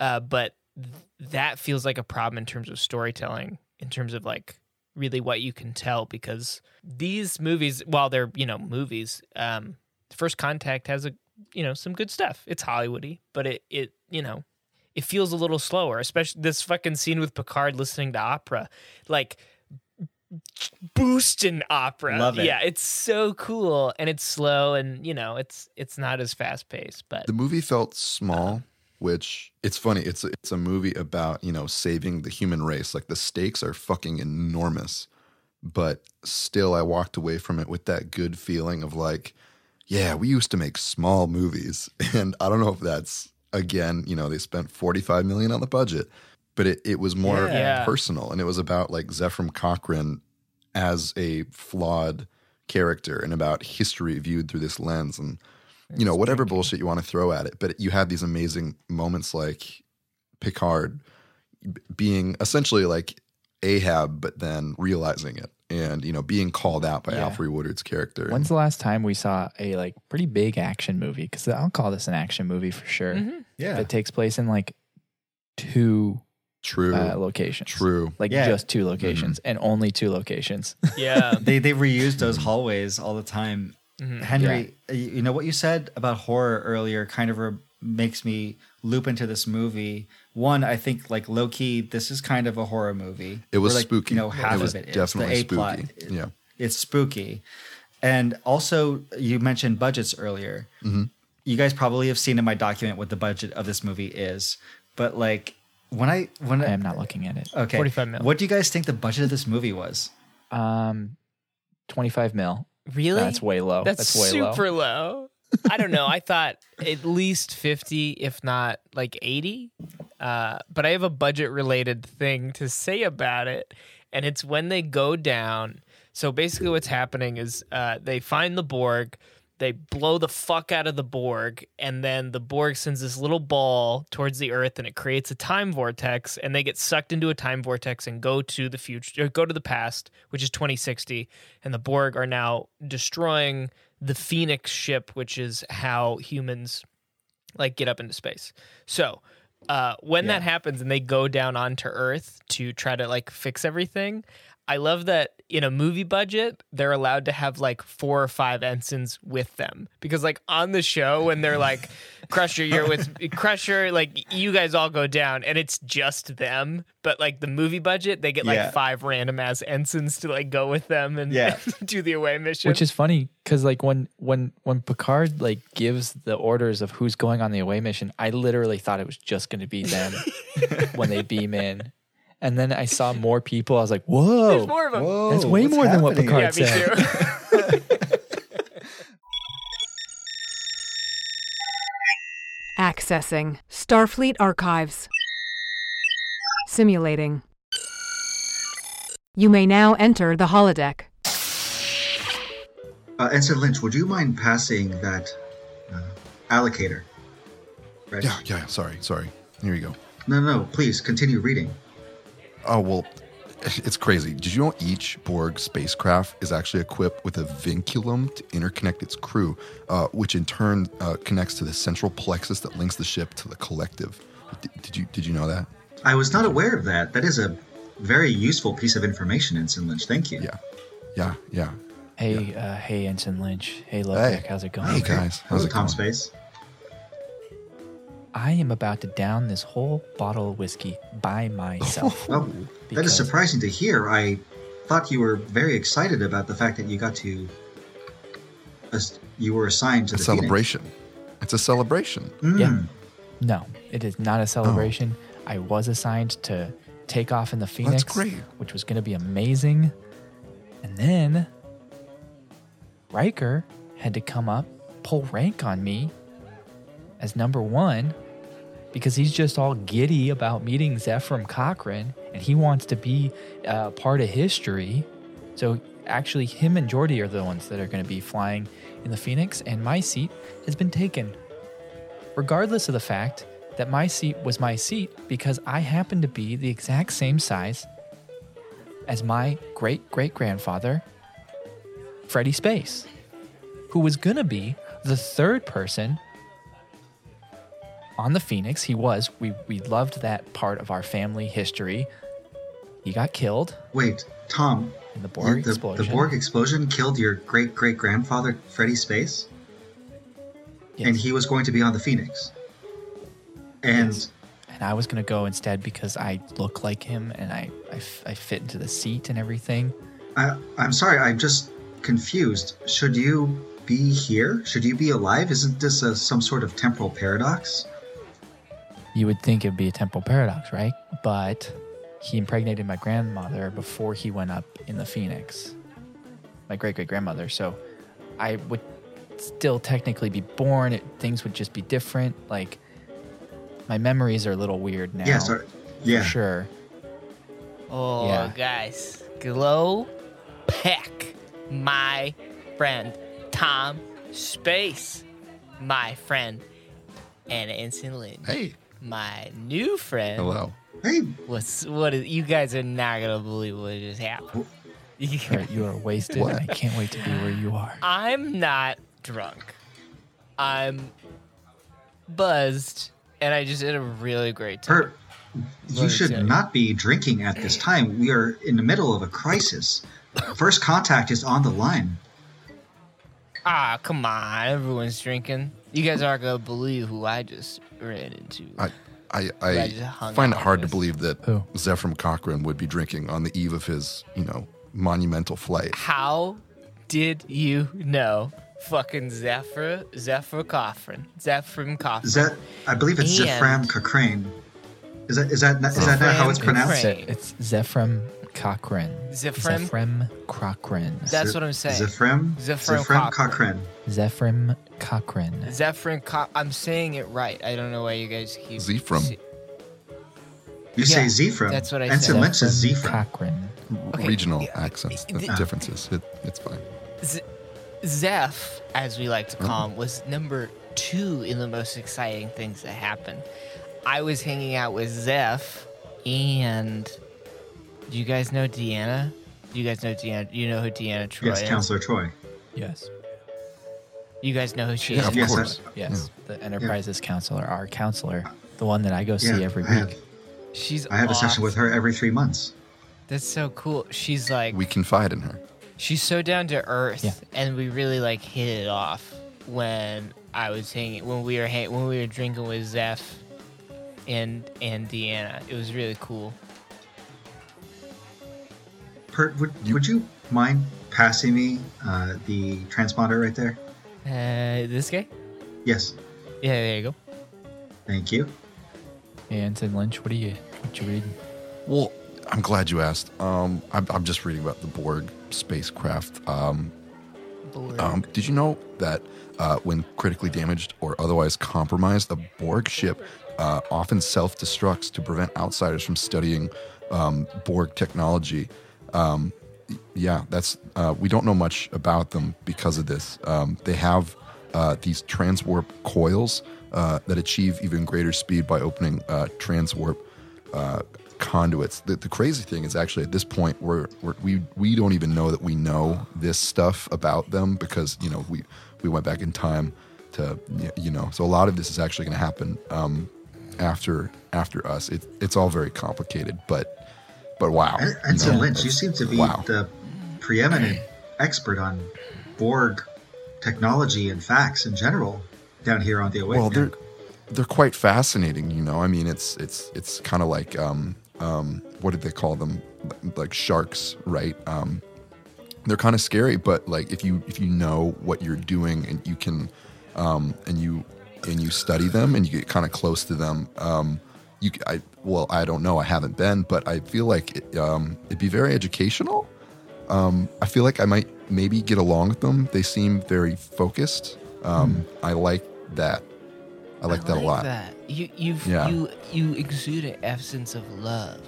uh, but th- that feels like a problem in terms of storytelling, in terms of like really what you can tell, because these movies, while they're you know movies, um, First Contact has a you know some good stuff. It's Hollywoody, but it it you know it feels a little slower, especially this fucking scene with Picard listening to opera, like boosting opera. Love it. Yeah, it's so cool and it's slow and you know it's it's not as fast paced, but the movie felt small which it's funny it's it's a movie about you know saving the human race. Like the stakes are fucking enormous. But still i walked away from it with that good feeling of like yeah we used to make small movies. And i don't know if that's again you know they spent 45 million on the budget but it, it was more Yeah. personal. And it was about like Zefram Cochrane as a flawed character and about history viewed through this lens. And you know whatever bullshit you want to throw at it but you have these amazing moments like Picard being essentially like Ahab but then realizing it and you know being called out by Yeah. Alfre Woodard's character When's the last time we saw a like pretty big action movie? Because I'll call this an action movie for sure. Yeah. That takes place in like two true uh, locations. true Like Yeah. just two locations and only two locations. yeah, they they reuse those hallways all the time. Mhm. Henry, you you know what you said about horror earlier kind of re- makes me loop into this movie. One, I think like low key, this is kind of a horror movie. It was like, spooky. You know, half It was of it is definitely the A plot. spooky. Yeah. it's spooky. And also, you mentioned budgets earlier. Mm-hmm. You guys probably have seen in my document what the budget of this movie is, but like when I when I am not looking at it. okay, 45 mil. What do you guys think the budget of this movie was? Um, twenty five mil. Really? That's way low. That's, That's, way low. super low. I don't know. I thought at least 50, if not like 80. Uh, but I have a budget related thing to say about it. And it's when they go down. So basically, what's happening is uh, they find the Borg, they blow the fuck out of the Borg, and then the Borg sends this little ball towards the Earth and it creates a time vortex. And they get sucked into a time vortex and go to the future, or go to the past, which is 2060. And the Borg are now destroying the Phoenix ship, which is how humans like get up into space. So uh, when that happens and they go down onto Earth to try to like fix everything, I love that in a movie budget they're allowed to have like four or five ensigns with them because like on the show when they're like Crusher, you're with Crusher, like you guys all go down and it's just them. But like the movie budget, they get like Yeah. five random ass ensigns to like go with them and Yeah. do the away mission. Which is funny because like when when when Picard like gives the orders of who's going on the away mission, I literally thought it was just going to be them when they beam in, and then I saw more people. I was like, "Whoa, There's more of them. Whoa, that's way what's more than what happening? Picard Yeah, me said." too. Accessing Starfleet archives. Simulating. You may now enter the holodeck. Uh, Ensign Lynch, would you mind passing that uh, allocator? Right. Yeah, yeah. Sorry, sorry. Here you go. No, No, no, please continue reading. Oh well, it's crazy. Did you know each Borg spacecraft is actually equipped with a vinculum to interconnect its crew, uh, which in turn uh, connects to the central plexus that links the ship to the collective? D- did you did you know that? I was not aware of that. That is a very useful piece of information, Ensign Lynch. Thank you. Yeah, yeah, yeah. Hey, uh, hey, Ensign Lynch. Hey, Loveback, how's it going? Hey guys, how's Hello, it Tom going? Space. I am about to down this whole bottle of whiskey by myself. Oh, that Because- surprising to hear. I thought you were very excited about the fact that you got to. You were assigned to A the Phoenix. celebration. It's a celebration. Mm. Yeah. No, it is not a celebration. Oh. I was assigned to take off in the Phoenix, great. which was going to be amazing. And then Riker had to come up, pull rank on me as number one because he's just all giddy about meeting Zefram Cochrane and he wants to be uh, part of history. So actually, him and Geordi are the ones that are going to be flying in the Phoenix, and my seat has been taken regardless of the fact that my seat was my seat because I happen to be the exact same size as my great great grandfather, Freddie Space, who was going to be the third person on the Phoenix. He was. We, we loved that part of our family history. He got killed Wait, Tom. in the Borg the, explosion. the Borg explosion killed your great great grandfather, Freddie Space, Yes. and he was going to be on the Phoenix. And Yes. and I was going to go instead because I look like him and I I fit into the seat and everything. I, I'm sorry, I'm just confused. Should you be here? Should you be alive? Isn't this a, some sort of temporal paradox? You would think it'd be a temporal paradox, right? But he impregnated my grandmother before he went up in the Phoenix. My great great grandmother. So I would still technically be born. It, things would just be different. Like my memories are a little weird now. Yeah, sorry. Yeah. For sure. Oh, Yeah. guys, glow peck, my friend Tom Space, my friend Anna Ensign Lynch, Hey, my new friend. hello. Hey, What's what? Is, you guys are not gonna believe what just happened. All right, you are wasted. and I can't wait to be where you are. I'm not drunk. I'm buzzed, and I just had a really great time. Bert, you should tell not be drinking at this time. We are in the middle of a crisis. First contact is on the line. Ah, come on, everyone's drinking. You guys aren't gonna believe who I just ran into. I I, I I just find it out hard to believe that Who? Zefram Cochrane would be drinking on the eve of his, you know, monumental flight. How did you know? Fucking Zephyr, Zephyr Coffin, Zephyr Coffin. Is that? I believe it's And- Zefram Cochrane. Is that? Is that? Is that not how it's Zefram pronounced? Cochrane. It's Zefram Cochrane. Zefram? Zefram Cochrane. That's Ze- what I'm saying. Zefram. Zefram Zefram Cochrane. Cochrane. Zefram Cochrane. Zephyr Co- I'm saying it right. I don't know why you guys keep. Zefram. se- You Yeah, say Zefram. that's what I Ensign said. Lynch says Zefram Zefram. Cochrane. Okay, Regional yeah, accents, the- the differences. It, it's fine. Z- Zeph, as we like to Oh. call him, was number two in the most exciting things that happened. I was hanging out with Zeph, and do you guys know Deanna? Do you guys know Deanna? You know who Deanna Troi Yes, is? Counselor Troi. Yes. You guys know who she Yeah, is? of Yes, course. Yes. The Enterprises counselor, our counselor, the one that I go see Yeah, every I have, week. She's. I have a session with her every three months. That's so cool. She's like, We confide in her. she's so down to earth, Yeah. and we really like hit it off when I was hanging when we were hang, when we were drinking with Zeph and and Deanna. It was really cool. Pert, would you, would you mind passing me uh, the transponder right there? Uh, this guy? Yes, Yeah, there you go. thank you. Hey, Ensign Lynch, what are you what you reading? Well, I'm glad you asked. Um, I'm, I'm just reading about the Borg spacecraft. Um, um, did you know that uh, when critically damaged or otherwise compromised, a Borg ship uh, often self destructs to prevent outsiders from studying um, Borg technology? Um, yeah, that's uh, we don't know much about them because of this. Um, they have uh, these transwarp coils uh, that achieve even greater speed by opening uh, transwarp uh, conduits. The, the crazy thing is actually at this point we're, we're, we we don't even know that we know this stuff about them because you know we we went back in time to you know so a lot of this is actually going to happen um, after after us. It, it's all very complicated, but but wow. And, so Lynch, you seem to be wow. the preeminent expert on Borg technology and facts in general down here on the Awake. well they're they're quite fascinating you know i mean it's it's it's kind of like um um what did they call them like sharks right um they're kind of scary but like if you if you know what you're doing and you can um and you and you study them and you get kind of close to them um you c- i well i don't know i haven't been but i feel like it, um it'd be very educational um i feel like i might maybe get along with them they seem very focused um i like that i like that a lot That. You you Yeah. you you exude an essence of love.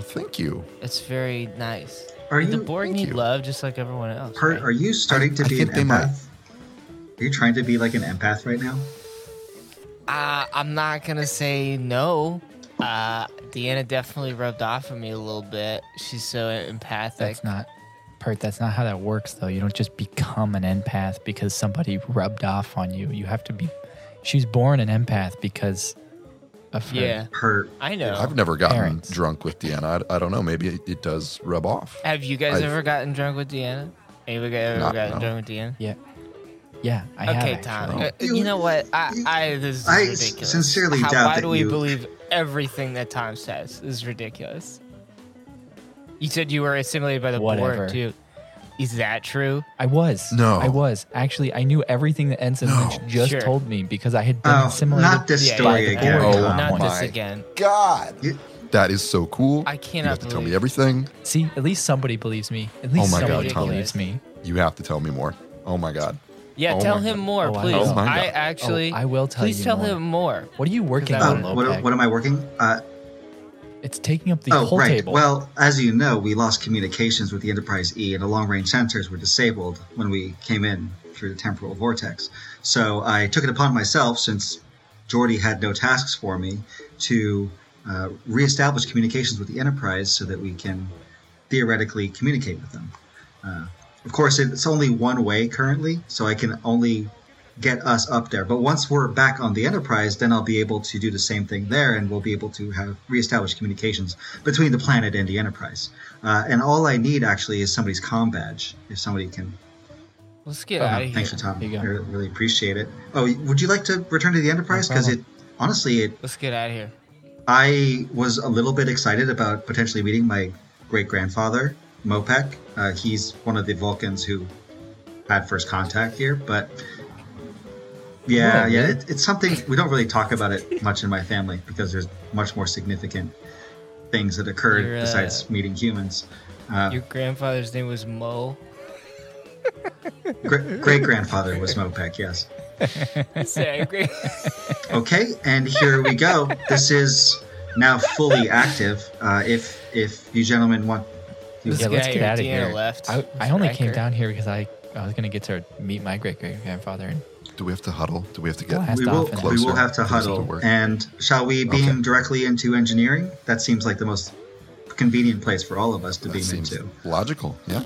thank you It's very nice. Are the you- Borg Thank need you. love just like everyone else. Kurt, right? are you starting to I be an think they might. empath? Are you trying to be like an empath right now? Uh, I'm not gonna say no. Uh, Deanna definitely rubbed off on me a little bit. She's so empathic. That's not, Pert, that's not how that works, though. You don't just become an empath because somebody rubbed off on you. You have to be. She's born an empath because of her. Yeah, Her I know. i've never gotten Parents. drunk with deanna I, I don't know maybe it, it does rub off Have you guys I've- ever gotten drunk with Deanna? Anybody ever Not- gotten no. drunk with Deanna? Yeah. Yeah, I have. okay, actually. Tom. Uh, You- you, know what? I, you- I this is I ridiculous. sincerely How, doubt Why that do we you- believe everything that Tom says? This is ridiculous. You said you were assimilated by the Whatever. Borg too. Is that true? I was. No. I was. Actually, I knew everything that Ensign Lynch just Sure. told me because I had been Oh, assimilated. not this Yeah, story yeah, again. Oh, Tom. Not this my again. god You- that is so cool I cannot you have to tell me everything See, at least somebody believes me. At least Oh my God, somebody Tom. believes me. you have to tell me more oh my god Yeah, Oh tell my him God. more, Oh, I please. will. Oh my I God. actually. Oh, I will tell please you tell more. him more. What are you working Because I on, Oh, what, Lopek? what am I working? Uh, It's taking up the oh, whole right. table. Well, as you know, we lost communications with the Enterprise E, and the long-range sensors were disabled when we came in through the temporal vortex. So I took it upon myself, since Geordi had no tasks for me, to uh, reestablish communications with the Enterprise so that we can theoretically communicate with them. Uh, of course, it's only one way currently, so I can only get us up there. But once we're back on the Enterprise, then I'll be able to do the same thing there, and we'll be able to have reestablished communications between the planet and the Enterprise. Uh, and all I need actually is somebody's com badge. If somebody can, Let's get Oh, out of here. thanks for Tom. Here you I go. really appreciate it. Oh, would you like to return to the Enterprise? Because it honestly, it Let's get out of here. I was a little bit excited about potentially meeting my great grandfather, Mopek. Uh, he's one of the Vulcans who had first contact here, but yeah, yeah, it, it's something we don't really talk about it much in my family because there's much more significant things that occurred uh, besides meeting humans. Uh, Your grandfather's name was Mo. great grandfather was Mopek, yes. Okay, and here we go. This is now fully active. Uh, if if you gentlemen want, This yeah, let's get out of here. left. I, I only came down here because I, I was going to get to meet my great great grandfather. And do we have to huddle do we have to get Blast we will off and we will have to closer to huddle. and shall we beam Okay. directly into engineering? That seems like the most convenient place for all of us to that beam seems into. logical yeah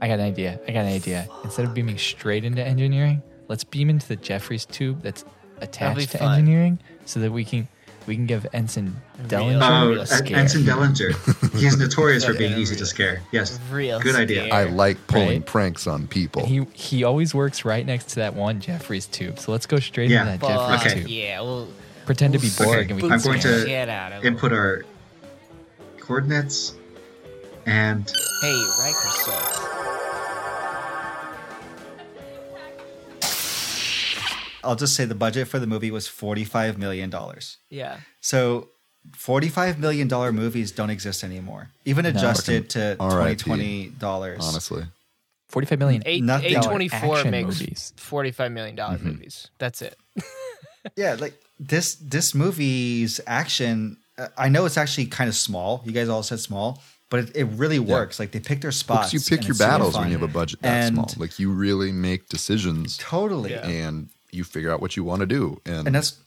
I got an idea. I got an idea. Instead of beaming straight into engineering, let's beam into the Jefferies tube that's attached to fun. engineering, so that we can we can give Ensign Dellinger Oh, a En- scare. Ensign Dellinger. He's notorious for being easy to scare. Yes, Real good idea. scare. i like pulling Right? pranks on people And he he always works right next to that one Jefferies tube. So let's go straight Yeah. into that Jefferies Fuck Okay. tube. yeah, well, Pretend to be Okay, Borg, and we can I'm going to- Get out of Input our coordinates and Hey, Riker sucks. I'll just say the budget for the movie was $45 million. Yeah. So $45 million movies don't exist anymore, even adjusted to R.I.P. 2020 dollars. honestly Forty-five million. Eight Nothing. eight twenty four Action makes movies. forty five million dollar Mm-hmm. movies. That's it. Yeah, like this this movie's action. uh, I know it's actually kind of small. You guys all said small, but it, it really works. Like they pick their spots. Because you pick your it's super battles when you have a budget that and small. Like you really make decisions Totally. and you figure out what you want to do. And, And that's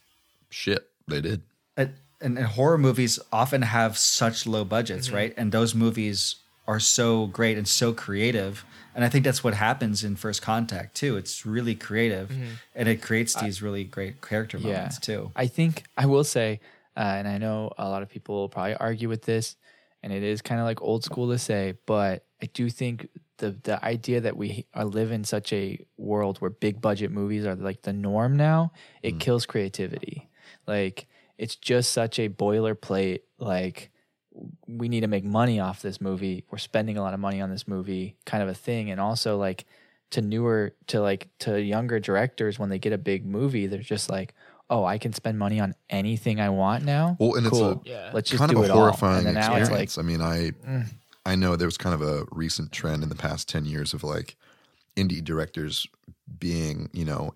shit, they did. and, and horror movies often have such low budgets, Mm-hmm. right? And those movies are so great and so creative. And I think that's what happens in First Contact too. It's really creative, Mm-hmm. and it creates these really great character Yeah. moments too. I think I will say, uh, and I know a lot of people will probably argue with this, and it is kind of like old school to say, but I do think the the idea that we are live in such a world where big budget movies are like the norm now, it mm. kills creativity. Like it's just such a boilerplate. Like we need to make money off this movie. We're spending a lot of money on this movie, kind of a thing. And also like to newer to like to younger directors when they get a big movie, they're just like, oh, I can spend money on anything I want now. Well, and cool. it's a Yeah. Let's just kind do of a it all. horrifying And then now experience. it's like, I mean, I mm. I know there was kind of a recent trend in the past ten years of like indie directors being, you know,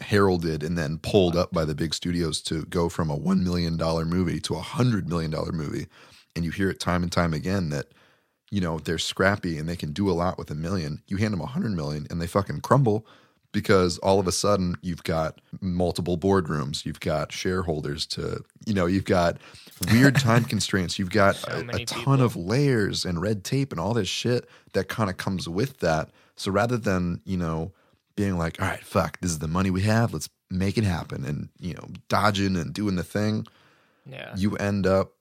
heralded and then pulled up by the big studios to go from a one million dollar movie to a hundred million dollar movie. And you hear it time and time again that, you know, they're scrappy and they can do a lot with a million. You hand them a hundred million and they fucking crumble because all of a sudden you've got multiple boardrooms, you've got shareholders to, you know, you've got weird time constraints, you've got a, a ton people. of layers and red tape and all this shit that kind of comes with that. So rather than, you know, being like, all right, fuck, this is the money we have, let's make it happen and, you know, dodging and doing the thing, Yeah. you end up,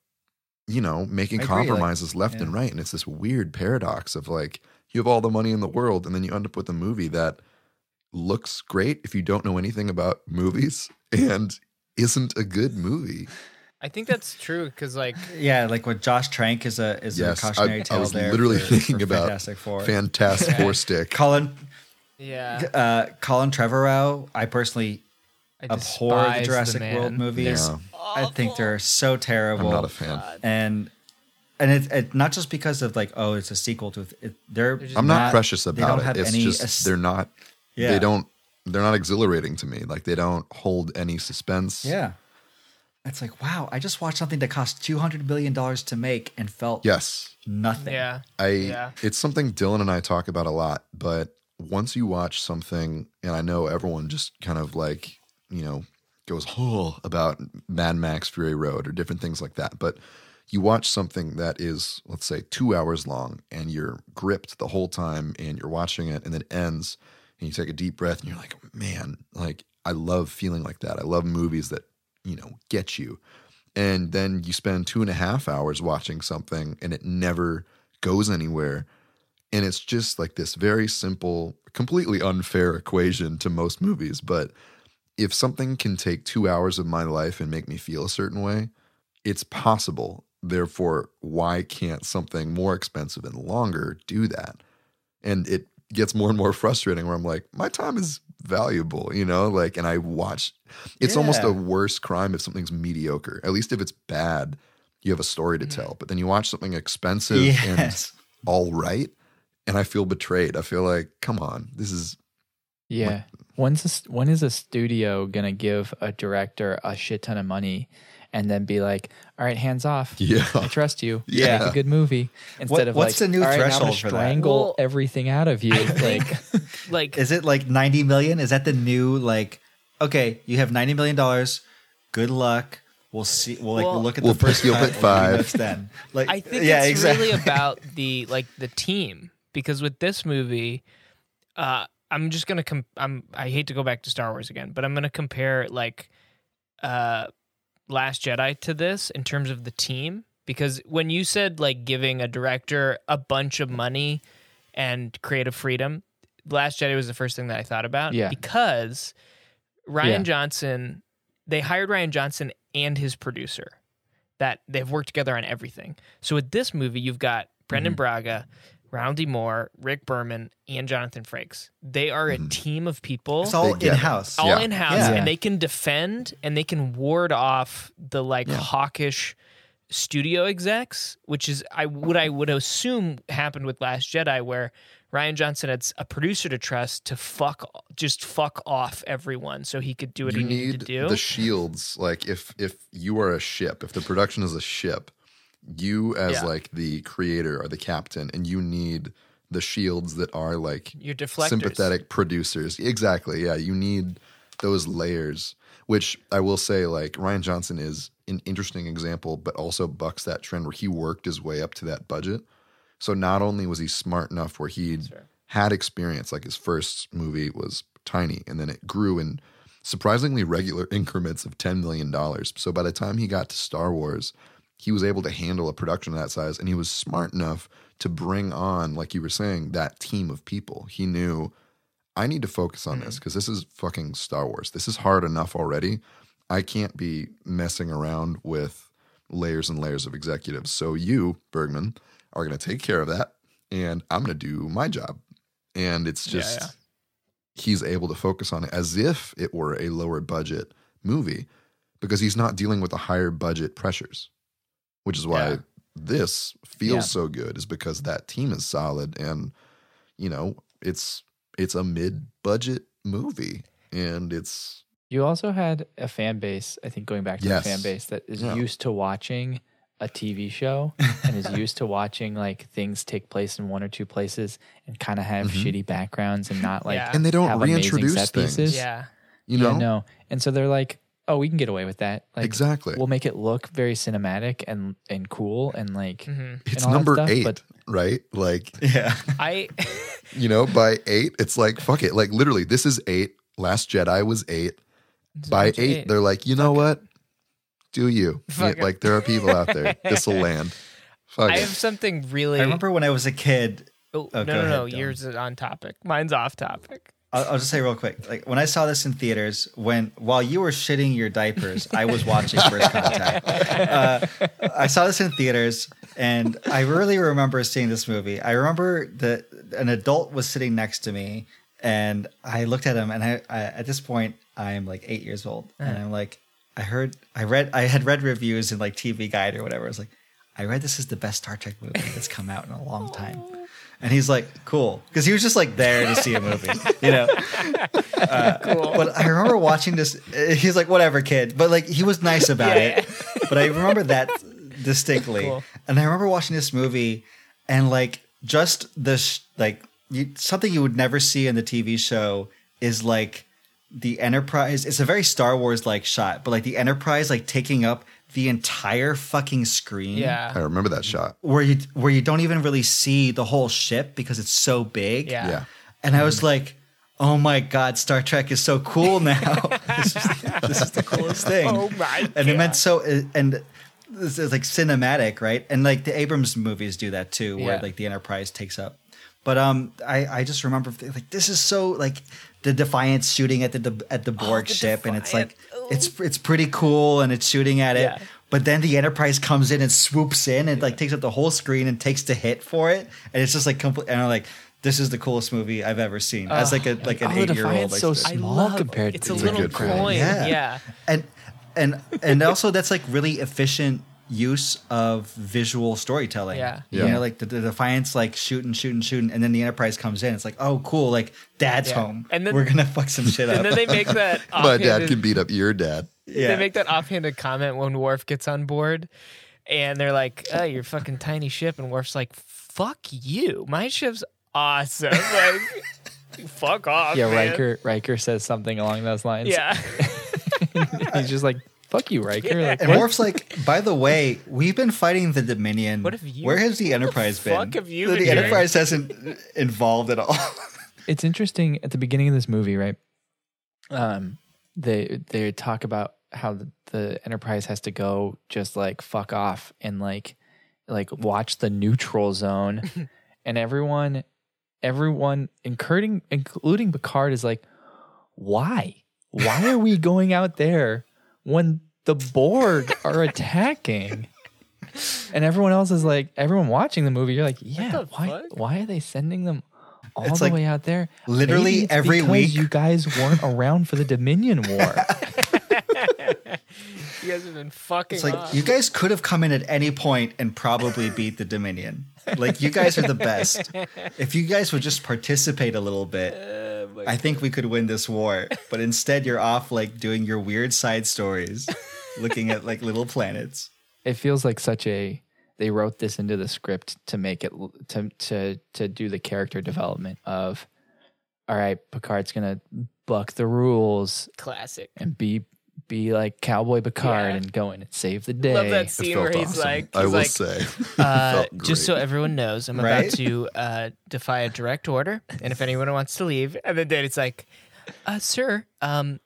you know, making agree, like, compromises left and right. And it's this weird paradox of like, you have all the money in the world, and then you end up with a movie that looks great if you don't know anything about movies and isn't a good movie. I think that's true because like Yeah, like what Josh Trank is a is Yes, a I, cautionary I tale was there. literally for- thinking for about Fantastic Four. Fantastic Four stick. Colin yeah, uh, Colin Trevorrow, I personally I abhor the Jurassic man. World movies. Yeah. I think they're so terrible. I'm not a fan. and and it's it, not just because of like oh it's a sequel to it. They're, just I'm not, precious about they about don't it. have It's any just as- they're not. Yeah. They don't. They're not exhilarating to me. Like they don't hold any suspense. yeah. It's like wow, I just watched something that cost two hundred billion dollars to make and felt Yes. nothing. Yeah, I Yeah. it's something Dylan and I talk about a lot, but once you watch something and I know everyone just kind of like, you know, goes oh about Mad Max Fury Road or different things like that, but you watch something that is let's say 2 hours long and you're gripped the whole time and you're watching it and then it ends and you take a deep breath and you're like, "Man, like I love feeling like that. I love movies that, you know, get you." and then you spend two and a half hours watching something and it never goes anywhere and it's just like this very simple completely unfair equation to most movies but if something can take two hours of my life and make me feel a certain way it's possible therefore why can't something more expensive and longer do that and it gets more and more frustrating where i'm like my time is valuable you know like and i watch it's almost a worse crime if something's mediocre at least if it's bad you have a story to mm-hmm. tell but then you watch something expensive Yes. and all right and i feel betrayed i feel like come on this is Yeah. When's a, when is a studio gonna give a director a shit ton of money and then be like, "All right, hands off. Yeah. I trust you. Yeah. Make a good movie." Instead of what's like, the new "All right, now I'm gonna threshold for that?" strangle Well, everything out of you. like, like Is it like 90 million? Is that the new like okay, you have 90 million dollars. Good luck. We'll see we'll like Well- we'll look at We'll the first pick you up cut at five. then. Like I think yeah, it's exactly. really about the like the team because with this movie, uh, I'm just gonna com- I'm I hate to go back to Star Wars again, but I'm gonna compare like uh Last Jedi to this in terms of the team because when you said like giving a director a bunch of money and creative freedom, Last Jedi was the first thing that I thought about Yeah. because Rian Yeah. Johnson they hired Rian Johnson and his producer that they've worked together on everything. So with this movie, you've got Brannon Mm-hmm. Braga, Ronald D. Moore, Rick Berman, and Jonathan Frakes. They are a hmm. team of people, it's all They get it. in house. all Yeah. in house, Yeah. and they can defend and they can ward off the like hawkish studio execs, which is I what I would assume happened with Last Jedi, where Rian Johnson had a producer to trust to fuck just fuck off everyone so he could do what you he needed to do. the shields like if if you are a ship if the production is a ship You as Yeah. like the creator or the captain, and you need the shields that are like Your deflectors. sympathetic producers. Exactly. Yeah, you need those layers. Which I will say, like Rian Johnson is an interesting example, but also bucks that trend where he worked his way up to that budget. So not only was he smart enough where he had experience, like his first movie was tiny, and then it grew in surprisingly regular increments of $10 million. So by the time he got to Star Wars, he was able to handle a production of that size, and he was smart enough to bring on, like you were saying, that team of people. He knew, I need to focus on this mm. because this is fucking Star Wars. This is hard enough already. I can't be messing around with layers and layers of executives. So you, Bergman, are going to take care of that, and I'm going to do my job. And it's Yeah, just yeah. he's able to focus on it as if it were a lower budget movie because he's not dealing with the higher budget pressures, which is why Yeah. this feels Yeah. so good is because that team is solid and you know it's it's a mid budget movie and it's You also had a fan base, I think going back to Yes. the fan base that is Yeah. used to watching a TV show and is used to watching like things take place in one or two places and kind of have Mhm. shitty backgrounds and not like Yeah. and they don't reintroduce things pieces. Yeah. you know Yeah, no. And so they're like, "Oh, we can get away with that." Like, exactly We'll make it look very cinematic and and cool and like hmm it's all that number stuff, eight but- right like Yeah. I you know by eight it's like fuck it like literally this is eight last jedi was eight by eight, eight. they're like you know what do you Fuck Yeah, like there are people out there this will land fuck I it. have something really. I remember when I was a kid. Oh, Oh, no, no, ahead, no. Dylan. Yours is on topic. Mine's off topic. I'll, I'll just say real quick. Like when I saw this in theaters, when while you were shitting your diapers, I was watching First Contact. Uh, I saw this in theaters, and I really remember seeing this movie. I remember that an adult was sitting next to me, and I looked at him, and I, I at this point I'm like eight years old, and I'm like, I heard, I read, I had read reviews in like TV Guide or whatever. I was like, I read this is the best Star Trek movie that's come out in a long time. And he's like, cool. Because he was just like there to see a movie, you know? Cool. But I remember watching this. uh, He's like, whatever, kid. But like, he was nice about Yeah, it. But I remember that distinctly. Cool. And I remember watching this movie and like, just the, sh- like, you, something you would never see in the TV show is like the Enterprise. It's a very Star Wars like shot, but like the Enterprise, like taking up the entire fucking screen Yeah. i remember that shot where you where you don't even really see the whole ship because it's so big. Yeah. yeah And I was like, "Oh my god, Star Trek is so cool now. this, is, this is the coolest thing." Oh my And it meant so and this is like cinematic, right? And like the Abrams movies do that too, where Yeah. like the Enterprise takes up. But um, I I just remember like this is so like the Defiance shooting at the at the oh, Borg Oh, the ship, and it's like Defiant. it's it's pretty cool, and it's shooting at it. Yeah. But then the Enterprise comes in and swoops in and like takes up the whole screen and takes the hit for it, and it's just like complete. And I'm like, this is the coolest movie I've ever seen. As like a like an oh, the eight year old. Defiant's so small compared It's to a little good film. coin. Yeah. Yeah. and and and also that's like really efficient use of visual storytelling. Yeah. You know, like the, the Defiance like shooting, shooting, shooting, and then the Enterprise comes in. It's like, oh, cool, like dad's Yeah. home. And then- we're gonna fuck some shit up. And then they make that. my dad can beat up your dad yeah. They make that offhanded comment when Worf gets on board, and they're like, "Oh, your fucking tiny ship," and Worf's like, "Fuck you, my ship's awesome." Like, fuck off. Yeah, man. Riker Riker says something along those lines. Yeah. He's just like, "Fuck you, Riker." Like, and what? Worf's like, by the way, we've been fighting the Dominion. What have you- Where has the Enterprise the been? fuck have you the been doing? Enterprise hasn't involved at all. it's interesting at the beginning of this movie, right? Um, they they talk about how the, the Enterprise has to go just like fuck off and like like watch the neutral zone, and everyone everyone including including Picard is like, why? Why are we going out there when the Borg are attacking? And everyone else is like, everyone watching the movie, you're like, yeah, why? fuck? Why are they sending them all It's the like way out there? literally Maybe it's every because week. You guys weren't around for the Dominion War. You guys have been fucking. It's like off. you guys could have come in at any point and probably beat the Dominion. Like you guys are the best. If you guys would just participate a little bit, Oh I think we could win this war. But instead, you're off like doing your weird side stories, looking at like little planets. it feels like such a they wrote this into the script to make it to to to do the character development of all right, Picard's gonna buck the rules Classic. and be be like Cowboy Picard Yeah. and go in and save the day. Love that scene where he's awesome. like, I he's will like, say, Uh, felt just so great. everyone knows, I'm Right? about to uh, defy a direct order, and if anyone wants to leave, and then Danny's like, uh, "Sir, um,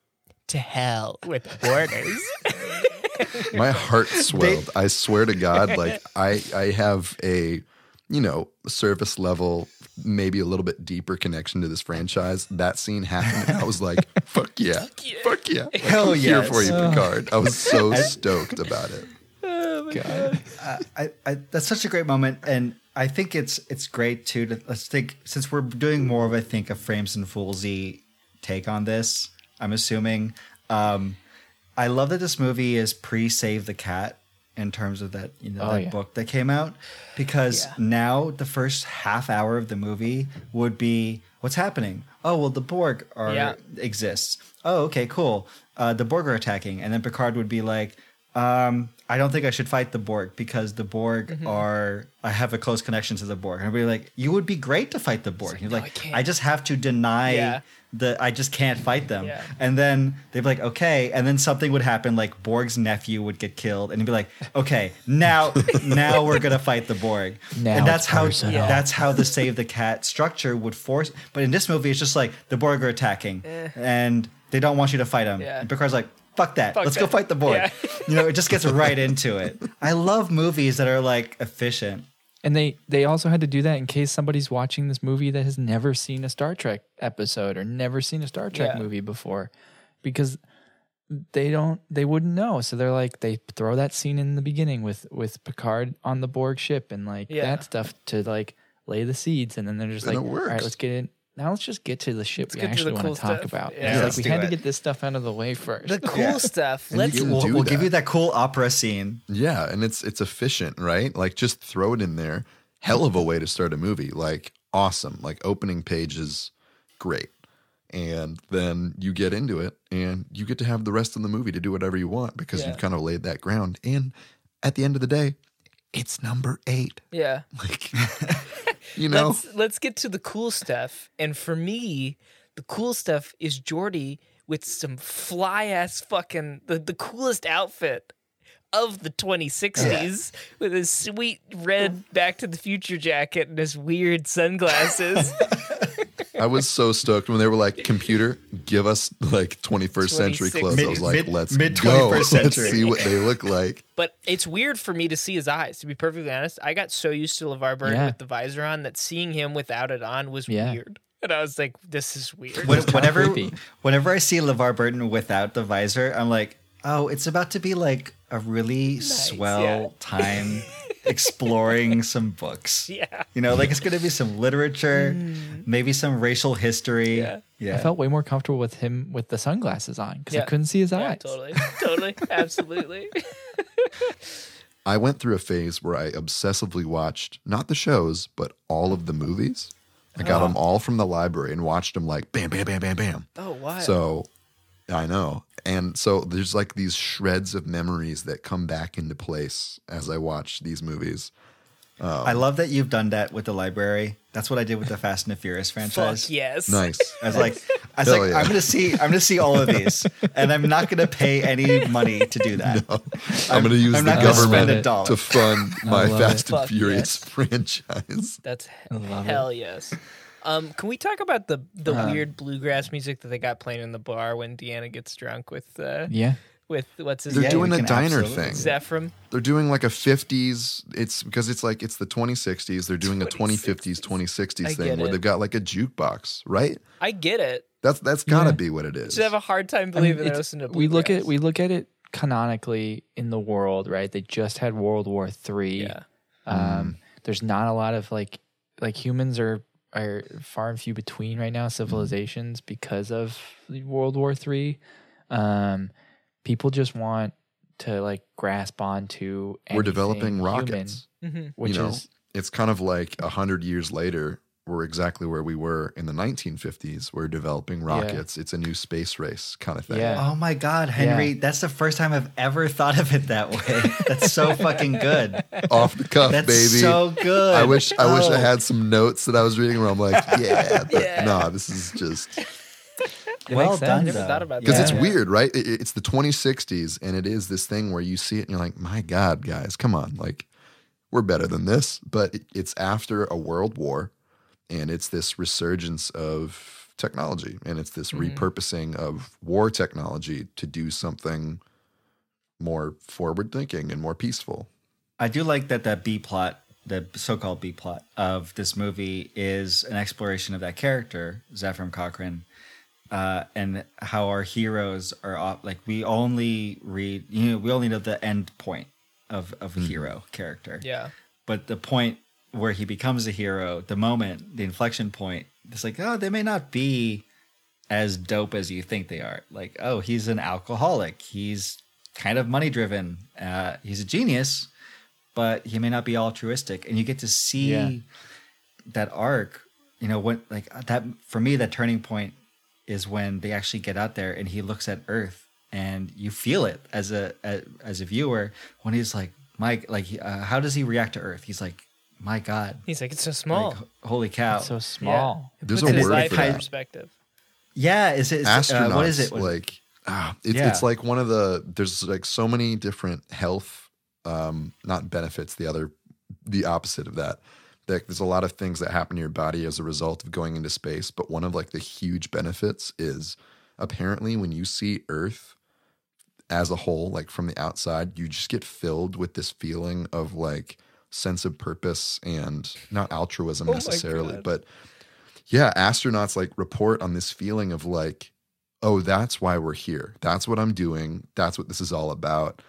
to hell with orders." my heart swelled. I swear to God, like I I have a you know service level, maybe a little bit deeper connection to this franchise. That scene happened, and I was like, "Fuck yeah, fuck yeah, like, Hell I'm here for you, Picard." I was so stoked about it. God. I, I, that's such a great moment, and I think it's it's great too. To, let's think since we're doing more of I think a frames and foolsy take on this. I'm assuming. Um, I love that this movie is pre Save the Cat in terms of that you know Oh, that yeah. book that came out because Yeah. now the first half hour of the movie would be what's happening. Oh well, the Borg are Yeah. exists. Oh okay, cool. Uh, the Borg are attacking, and then Picard would be like, um, "I don't think I should fight the Borg because the Borg Mm-hmm. are. I have a close connection to the Borg." And I'd be like, "You would be great to fight the Borg." And you're "No, I like, can't." I, just have to deny Yeah. the. I just can't fight them." Yeah. And then they'd be like, "Okay," and then something would happen, like Borg's nephew would get killed, and he'd be like, "Okay, now, now we're gonna fight the Borg." Now and that's how personal. Yeah. that's how the save the cat structure would force. But in this movie, it's just like the Borg are attacking, and they don't want you to fight them. Eh. Yeah. And Picard's like, "Fuck that! Fuck Let's go fight the Borg." Yeah. you know, it just gets right into it. I love movies that are like efficient. And they they also had to do that in case somebody's watching this movie that has never seen a Star Trek episode or never seen a Star Trek Yeah. movie before, because they don't they wouldn't know. So they're like they throw that scene in the beginning with with Picard on the Borg ship and like Yeah. that stuff to like lay the seeds, and then they're just And like, all right, let's get in. Now let's just get to the ship we get to actually the want cool to talk stuff. about. Yeah. Yeah, like we do had to get this stuff out of the way first. the cool Yeah. stuff. Let's you can We'll, we'll give you that cool opera scene. Yeah, and it's it's efficient, right? Like just throw it in there. Hell of a way to start a movie. Like awesome. Like opening pages, great. And then you get into it and you get to have the rest of the movie to do whatever you want because Yeah. you've kind of laid that ground. And at the end of the day, it's number eight. yeah. Like you know? Let's let's get to the cool stuff. And for me, the cool stuff is Geordi with some fly ass fucking the, the coolest outfit of the 2060s with his sweet red Back to the Future jacket and his weird sunglasses. I was so stoked when they were like, "Computer, give us like 21st century 26. clothes." I was like, mid- "Let's mid- go. 21st Let's see what they look like." but it's weird for me to see his eyes. To be perfectly honest, I got so used to LeVar Burton Yeah. with the visor on that seeing him without it on was Yeah. weird. And I was like, "This is weird." When- whenever creepy. whenever I see LeVar Burton without the visor, I'm like, oh, it's about to be like a really swell yeah. time exploring some books. yeah. You know, like it's going to be some literature, mm. maybe some racial history. Yeah. yeah. I felt way more comfortable with him with the sunglasses on because Yeah. I couldn't see his Yeah, eyes. totally, totally, absolutely. I went through a phase where I obsessively watched not the shows, but all of the movies. I got uh-huh. them all from the library and watched them like bam, bam, bam, bam, bam. Oh, wow. So I know. And so there's like these shreds of memories that come back into place as I watch these movies. Um, I love that you've done that with the library. That's what I did with the Fast and the Furious franchise. Fuck yes. Nice. I was like, I was Hell like, yeah. I'm gonna see, I'm gonna see all of these, and I'm not gonna pay any money to do that. I'm, going to use I'm the not gonna spend government a dollar. to fund my Fast it. and Fuck Furious yes. franchise. That's love hell yes. Um, can we talk about the the Uh-huh. weird bluegrass music that they got playing in the bar when Deanna gets drunk with uh, Yeah. with what's his They're name? doing we a diner thing. Zephram. They're doing like a 50s. It's because it's like it's the 2060s. They're doing a 2050s, 2060s I thing where it. they've got like a jukebox, right? I get it. That's that's got to Yeah. be what it is. Just have a hard time I mean, believing I listen to we look at we look at it canonically in the world, right? They just had World War Three. Yeah. Um, There's not a lot of like like humans are are far and few between right now civilizations because of World War Three. Um, people just want to like grasp onto. We're developing human, rockets. hmm which you know, is it's kind of like a hundred years later. We're exactly where we were in the 1950s. We're developing rockets. It's a new space race kind of thing. Yeah. Oh my God, Henry! Yeah. That's the first time I've ever thought of it that way. That's so fucking good. Off the cuff, That's baby. so good. I wish I wish I Oh. had some notes that I was reading where I'm like, yeah, but no, this is just It well makes sense. done. Never thought about because it's Yeah. weird, right? It- it's the 2060s, and it is this thing where you see it and you're like, my God, guys, come on, like we're better than this. But it- it's after a world war, and it's this resurgence of technology, and it's this repurposing of war technology to do something more forward thinking and more peaceful. I do like that that B plot, the so-called B plot of this movie, is an exploration of that character, Zefram Cochrane, uh, and how our heroes are op- like we only read, you know, we only know the end point of of a hero character. Yeah. but the point where he becomes a hero, the moment, the inflection point, it's like, oh, they may not be as dope as you think they are. Like, oh, he's an alcoholic. He's kind of money driven. Uh, he's a genius, but he may not be altruistic. And you get to see Yeah. that arc. You know, when like that for me, that turning point is when they actually get out there and he looks at Earth and you feel it as a as, as a viewer when he's like, Mike, like, uh, how does he react to Earth? He's like, my God, He's like, it's so small. like, holy cow! It's so small. It There's puts a his word life for in that. perspective. yeah, is it is, astronauts uh, what is it? What- like ah, it's, Yeah. it's like one of the there's like so many different health um not benefits the other the opposite of that like there's a lot of things that happen to your body as a result of going into space but one of like the huge benefits is apparently when you see earth as a whole like from the outside you just get filled with this feeling of like sense of purpose and not altruism Oh necessarily but yeah astronauts like report on this feeling of like oh that's why we're here. That's what i'm doing. That's what this is all about.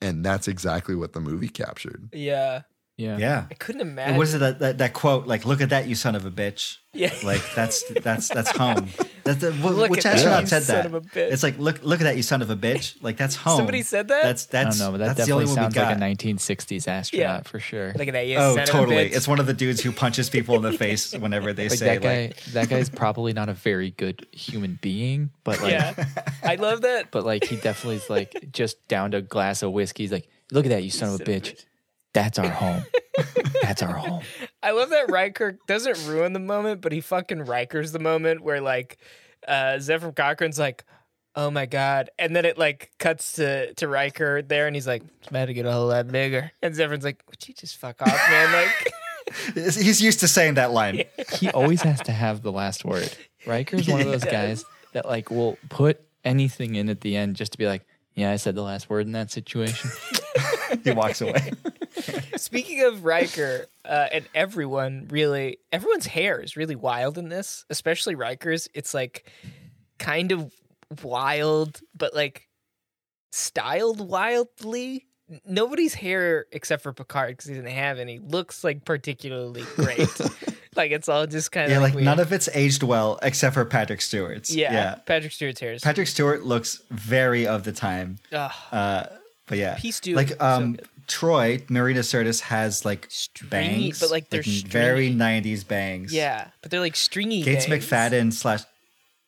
And that's exactly what the movie captured. Yeah. Yeah. yeah. I couldn't imagine. Was it that, that that quote? Like, look at that, you son of a bitch. Yeah. Like that's that's that's home. That's the, wh- Look which at that, astronaut you said son that? of a bitch. It's like look look at that, you son of a bitch. Like that's home. Somebody said that? That's I that's don't know, but that that's definitely sounds like a 1960s astronaut for sure. Look at that. You oh, son of a totally. bitch. It's one of the dudes who punches people in the face whenever they like say that guy, like that guy's probably not a very good human being, but like, yeah. I love that. but like he definitely is like just downed a glass of whiskey. He's like, look at that, you son of a bitch. That's our home. That's our home. I love that Riker doesn't ruin the moment, but he fucking Rikers the moment where like uh Zephyr Cochrane's like, oh my god, and then it like cuts to to Riker there, and he's like, it's about to get a whole lot bigger, and Zephyr's like, would you just fuck off, man? Like, he's used to saying that line. He always has to have the last word. Riker's one of those guys that like will put anything in at the end just to be like, yeah, I said the last word in that situation. he walks away. Speaking of Riker, uh, and everyone really, everyone's hair is really wild in this, especially Riker's. It's like kind of wild, but like styled wildly. Nobody's hair except for Picard because he didn't have any looks like particularly great. like it's all just kind of Yeah, like weird. none of it's aged well except for Patrick Stewart's. yeah, yeah. Patrick Stewart's hair is Patrick Stewart looks very of the time. Uh, but yeah, Peace Stew, like so um, good. Troi Marina Sirtis has like bangs, but, like, they're very '90s bangs. yeah, but they're like stringy. Gates bangs. McFadden slash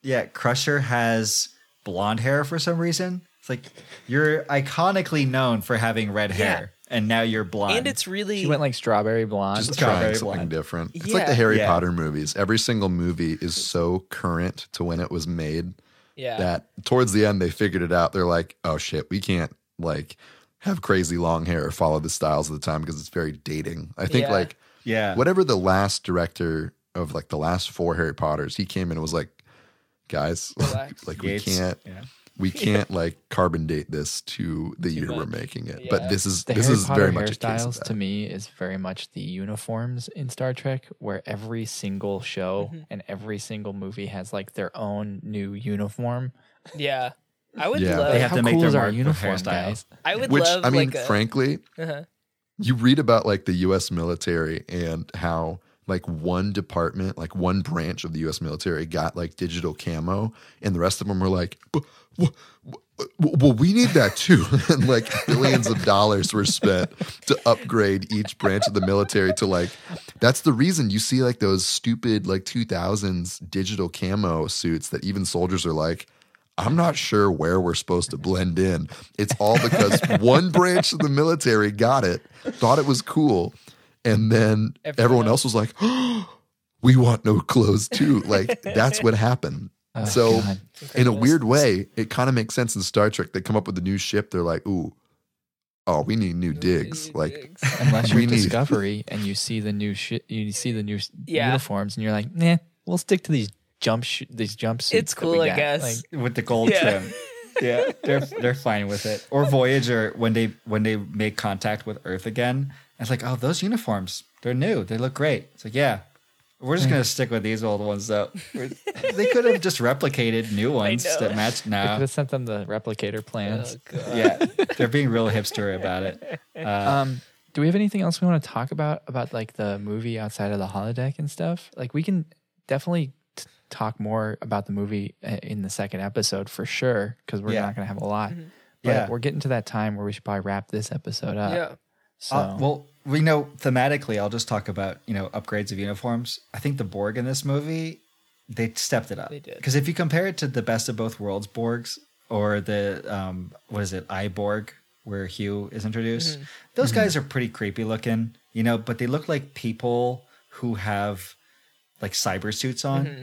yeah Crusher has blonde hair for some reason. It's like you're iconically known for having red hair, and now you're blonde. and it's really She went like strawberry blonde. just Strawberry trying something blonde. different it's Yeah. like the harry Yeah. potter movies every single movie is so current to when it was made yeah. that towards the end they figured it out they're like oh shit we can't like have crazy long hair or follow the styles of the time because it's very dating i think Yeah. like yeah, whatever the last director of like the last four Harry Potters, he came in and was like, guys, Relax. like Yates, we can't, yeah. we can't like carbon date this to the year we're making it. Yeah. But this is the this Harry is Potter very much a case of hairstyles to me is very much the uniforms in Star Trek, where every single show Mm-hmm. and every single movie has like their own new uniform. yeah. I would Yeah. love. They have How to make cool their is our mark with uniform, hairstyle. guys? I would Which love I mean, like a, frankly, uh-huh. you read about like the U.S. military and how like one department, like one branch of the U.S. military got like digital camo, and the rest of them were like, well, we need that too. and like billions of dollars were spent to upgrade each branch of the military to like, that's the reason you see like those stupid like 2000s digital camo suits that even soldiers are like, I'm not sure where we're supposed to blend in. It's all because one branch of the military got it, thought it was cool, and then Everyone everyone else was like, we want no clothes too. Like that's what happened. Oh, so God. in a weird way, it kind of makes sense in Star Trek. They come up with a new ship. They're like, ooh, oh, we need new digs. Like Unless you're Discovery and you see the new shit, you see the new Yeah. uniforms, and you're like, nah, we'll stick to these jump sh- these jumpsuits. It's cool, I got." guess. Like, with the gold Yeah. trim. Yeah, they're they're fine with it. Or Voyager when they when they make contact with Earth again, it's like, oh, those uniforms, they're new. They look great. It's like, yeah, we're just gonna stick with these old ones though. They could have just replicated new ones that match now. They could have sent them the replicator plans. Yeah, they're being real hipster about it. Uh, um, do we have anything else we want to talk about about like the movie outside of the holodeck and stuff? Like we can definitely t- talk more about the movie uh, in the second episode for sure because we're Yeah. not going to have a lot. But Yeah. we're getting to that time where we should probably wrap this episode up. Yeah. So Uh, well, we know thematically. I'll just talk about you know upgrades of uniforms. I think the Borg in this movie they stepped it up. They did. because if you compare it to the best of both worlds Borgs or the um, what is it I Borg where Hugh is introduced, Mm-hmm. those guys are pretty creepy looking, you know, but they look like people who have like cyber suits on. Mm-hmm.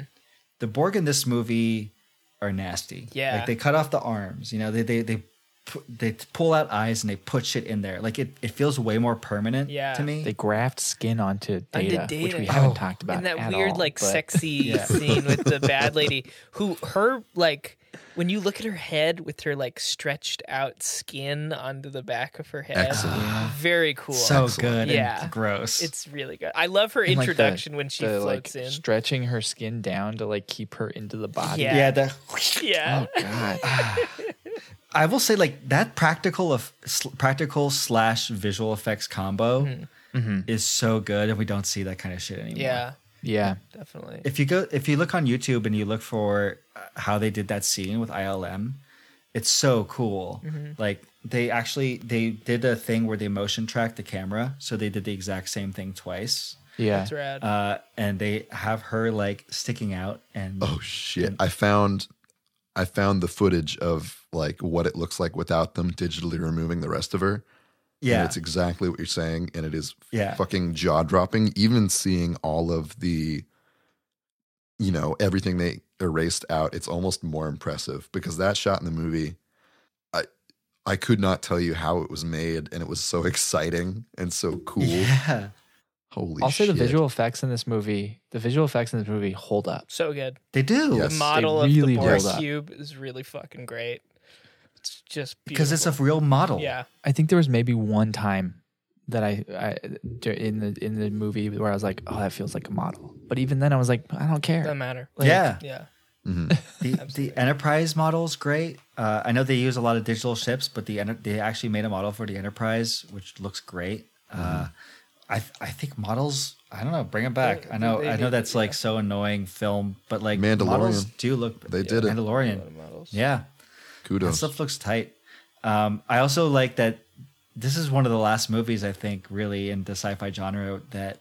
The Borg in this movie are nasty. Yeah. like they cut off the arms. You know, they they they. They pull out eyes and they put shit in there. Like it, it feels way more permanent Yeah. to me. they graft skin onto Onto data, which we Data. haven't Oh. talked about and that at weird all, like but- sexy Yeah. scene with the bad lady who her like when you look at her head with her like stretched out skin onto the back of her head Excellent. very cool so good Yeah. and gross. it's really good i love her and, like, the- introduction when she the, floats like, in stretching her skin down to like keep her into the body. Yeah. yeah, the yeah Oh God. I will say like that practical of sl- practical slash visual effects combo Mm-hmm. is so good, and we don't see that kind of shit anymore. yeah yeah. definitely If you go, if you look on YouTube and you look for uh, how they did that scene with ILM, it's so cool. Like they actually they did a thing where they motion tracked the camera, so they did the exact same thing twice. Yeah. that's rad Uh, and they have her like sticking out, and Oh shit! I found, I found the footage of like what it looks like without them digitally removing the rest of her. And yeah, it's exactly what you're saying, and it is Yeah. fucking jaw dropping. Even seeing all of the, you know, everything they erased out, it's almost more impressive because that shot in the movie, I, I could not tell you how it was made, and it was so exciting and so cool. yeah. Holy I'll shit! say the visual effects in this movie, the visual effects in this movie hold up. so good They do Yes. the model really of the Borg cube is really fucking great it's just because it's a real model. yeah I think there was maybe one time that I, I in the in the movie where I was like, oh, that feels like a model. But even then, I was like, I don't care. doesn't matter Like, yeah. yeah Mhm. The, the Enterprise model is great. Uh, I know they use a lot of digital ships, but the they actually made a model for the Enterprise, which looks great. Uh, I I think models. I don't know. Bring them back. Yeah, I know. they I know to, that's like so annoying film, but like Mandalorian. models do look. They did it. Mandalorian. Models. Yeah, that stuff looks tight. Um, I also like that. This is one of the last movies I think really in the sci-fi genre that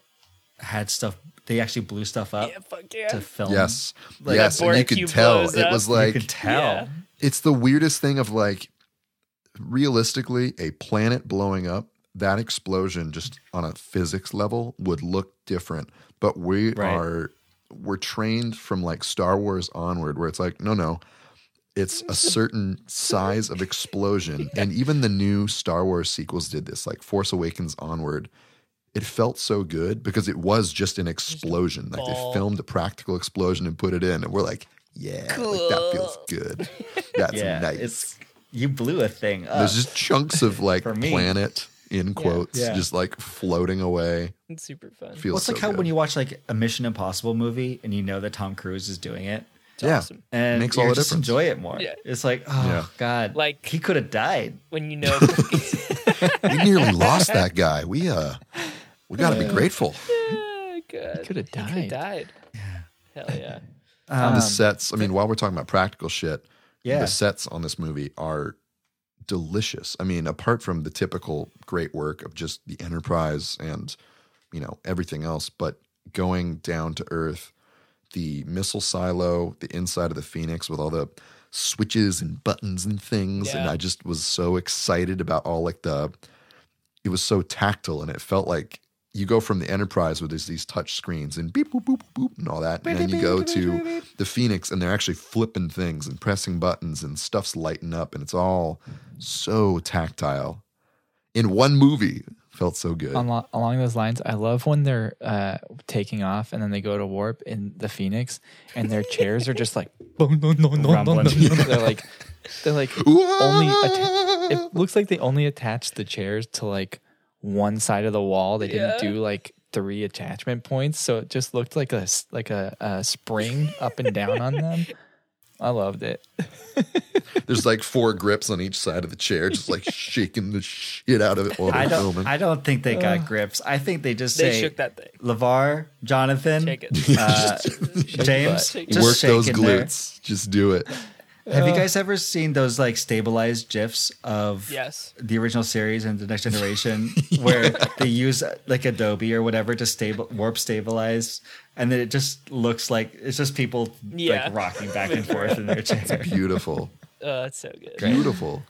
had stuff. They actually blew stuff up yeah fuck yeah to film. Yes, Like yes, and you Borg could tell it up. was you like could tell. Yeah. it's the weirdest thing of like realistically a planet blowing up that explosion just on a physics level would look different but we Right. are we're trained from like star wars onward where it's like no no it's a certain size of explosion. And even the new star wars sequels did this like force awakens onward. It felt so good because it was just an explosion. Like they filmed a practical explosion and put it in and we're like yeah like that feels good. That's yeah, nice. it's you blew a thing up. there's just chunks of like planet in quotes, Yeah. just like floating away. it's super fun. Feels well, it's so like how good. when you watch like a Mission Impossible movie and you know that Tom Cruise is doing it, it's yeah, awesome and Makes you all the just difference. enjoy it more. Yeah. It's like, oh Yeah. god, Like- he could have died. when you know we nearly lost that guy. We uh, we got to be grateful. Oh, God. could have He could have died. died. Hell yeah. Um, the sets, I mean, while we're talking about practical shit, Yeah. the sets on this movie are delicious. I mean, apart from the typical great work of just the Enterprise and you know everything else, but going down to Earth, the missile silo, the inside of the Phoenix with all the switches and buttons and things, and I just was so excited about all like the. It was so tactile, and it felt like you go from the Enterprise where there's these touch screens and beep boop boop boop and all that, and then you go to the Phoenix and they're actually flipping things and pressing buttons and stuff's lighting up, and it's all so tactile in one movie. Felt so good. Along, along those lines, I love when they're uh, taking off and then they go to warp in the Phoenix, and their chairs are just like boom, boom, boom, boom, boom, Rumbling. They're like they're like only. Atta- it looks like they only attached the chairs to like one side of the wall. They didn't Yeah. do like three attachment points, so it just looked like a s- like a, a spring up and down on them. I loved it. There's like four grips on each side of the chair, just like shaking the shit out of it while I they're don't. filming. I don't think they got grips. I think they just They say shook that thing. Levar, Jonathan, Shake it. uh, James, Shake just Work shake those in there. glutes. Just do it. Have you guys ever seen those like stabilized gifs of Yes. the original series and the next generation where they use uh, like Adobe or whatever to stable warp stabilize and then it just looks like it's just people Yeah. like rocking back and forth in their chair. Beautiful. Oh, that's so good. Beautiful.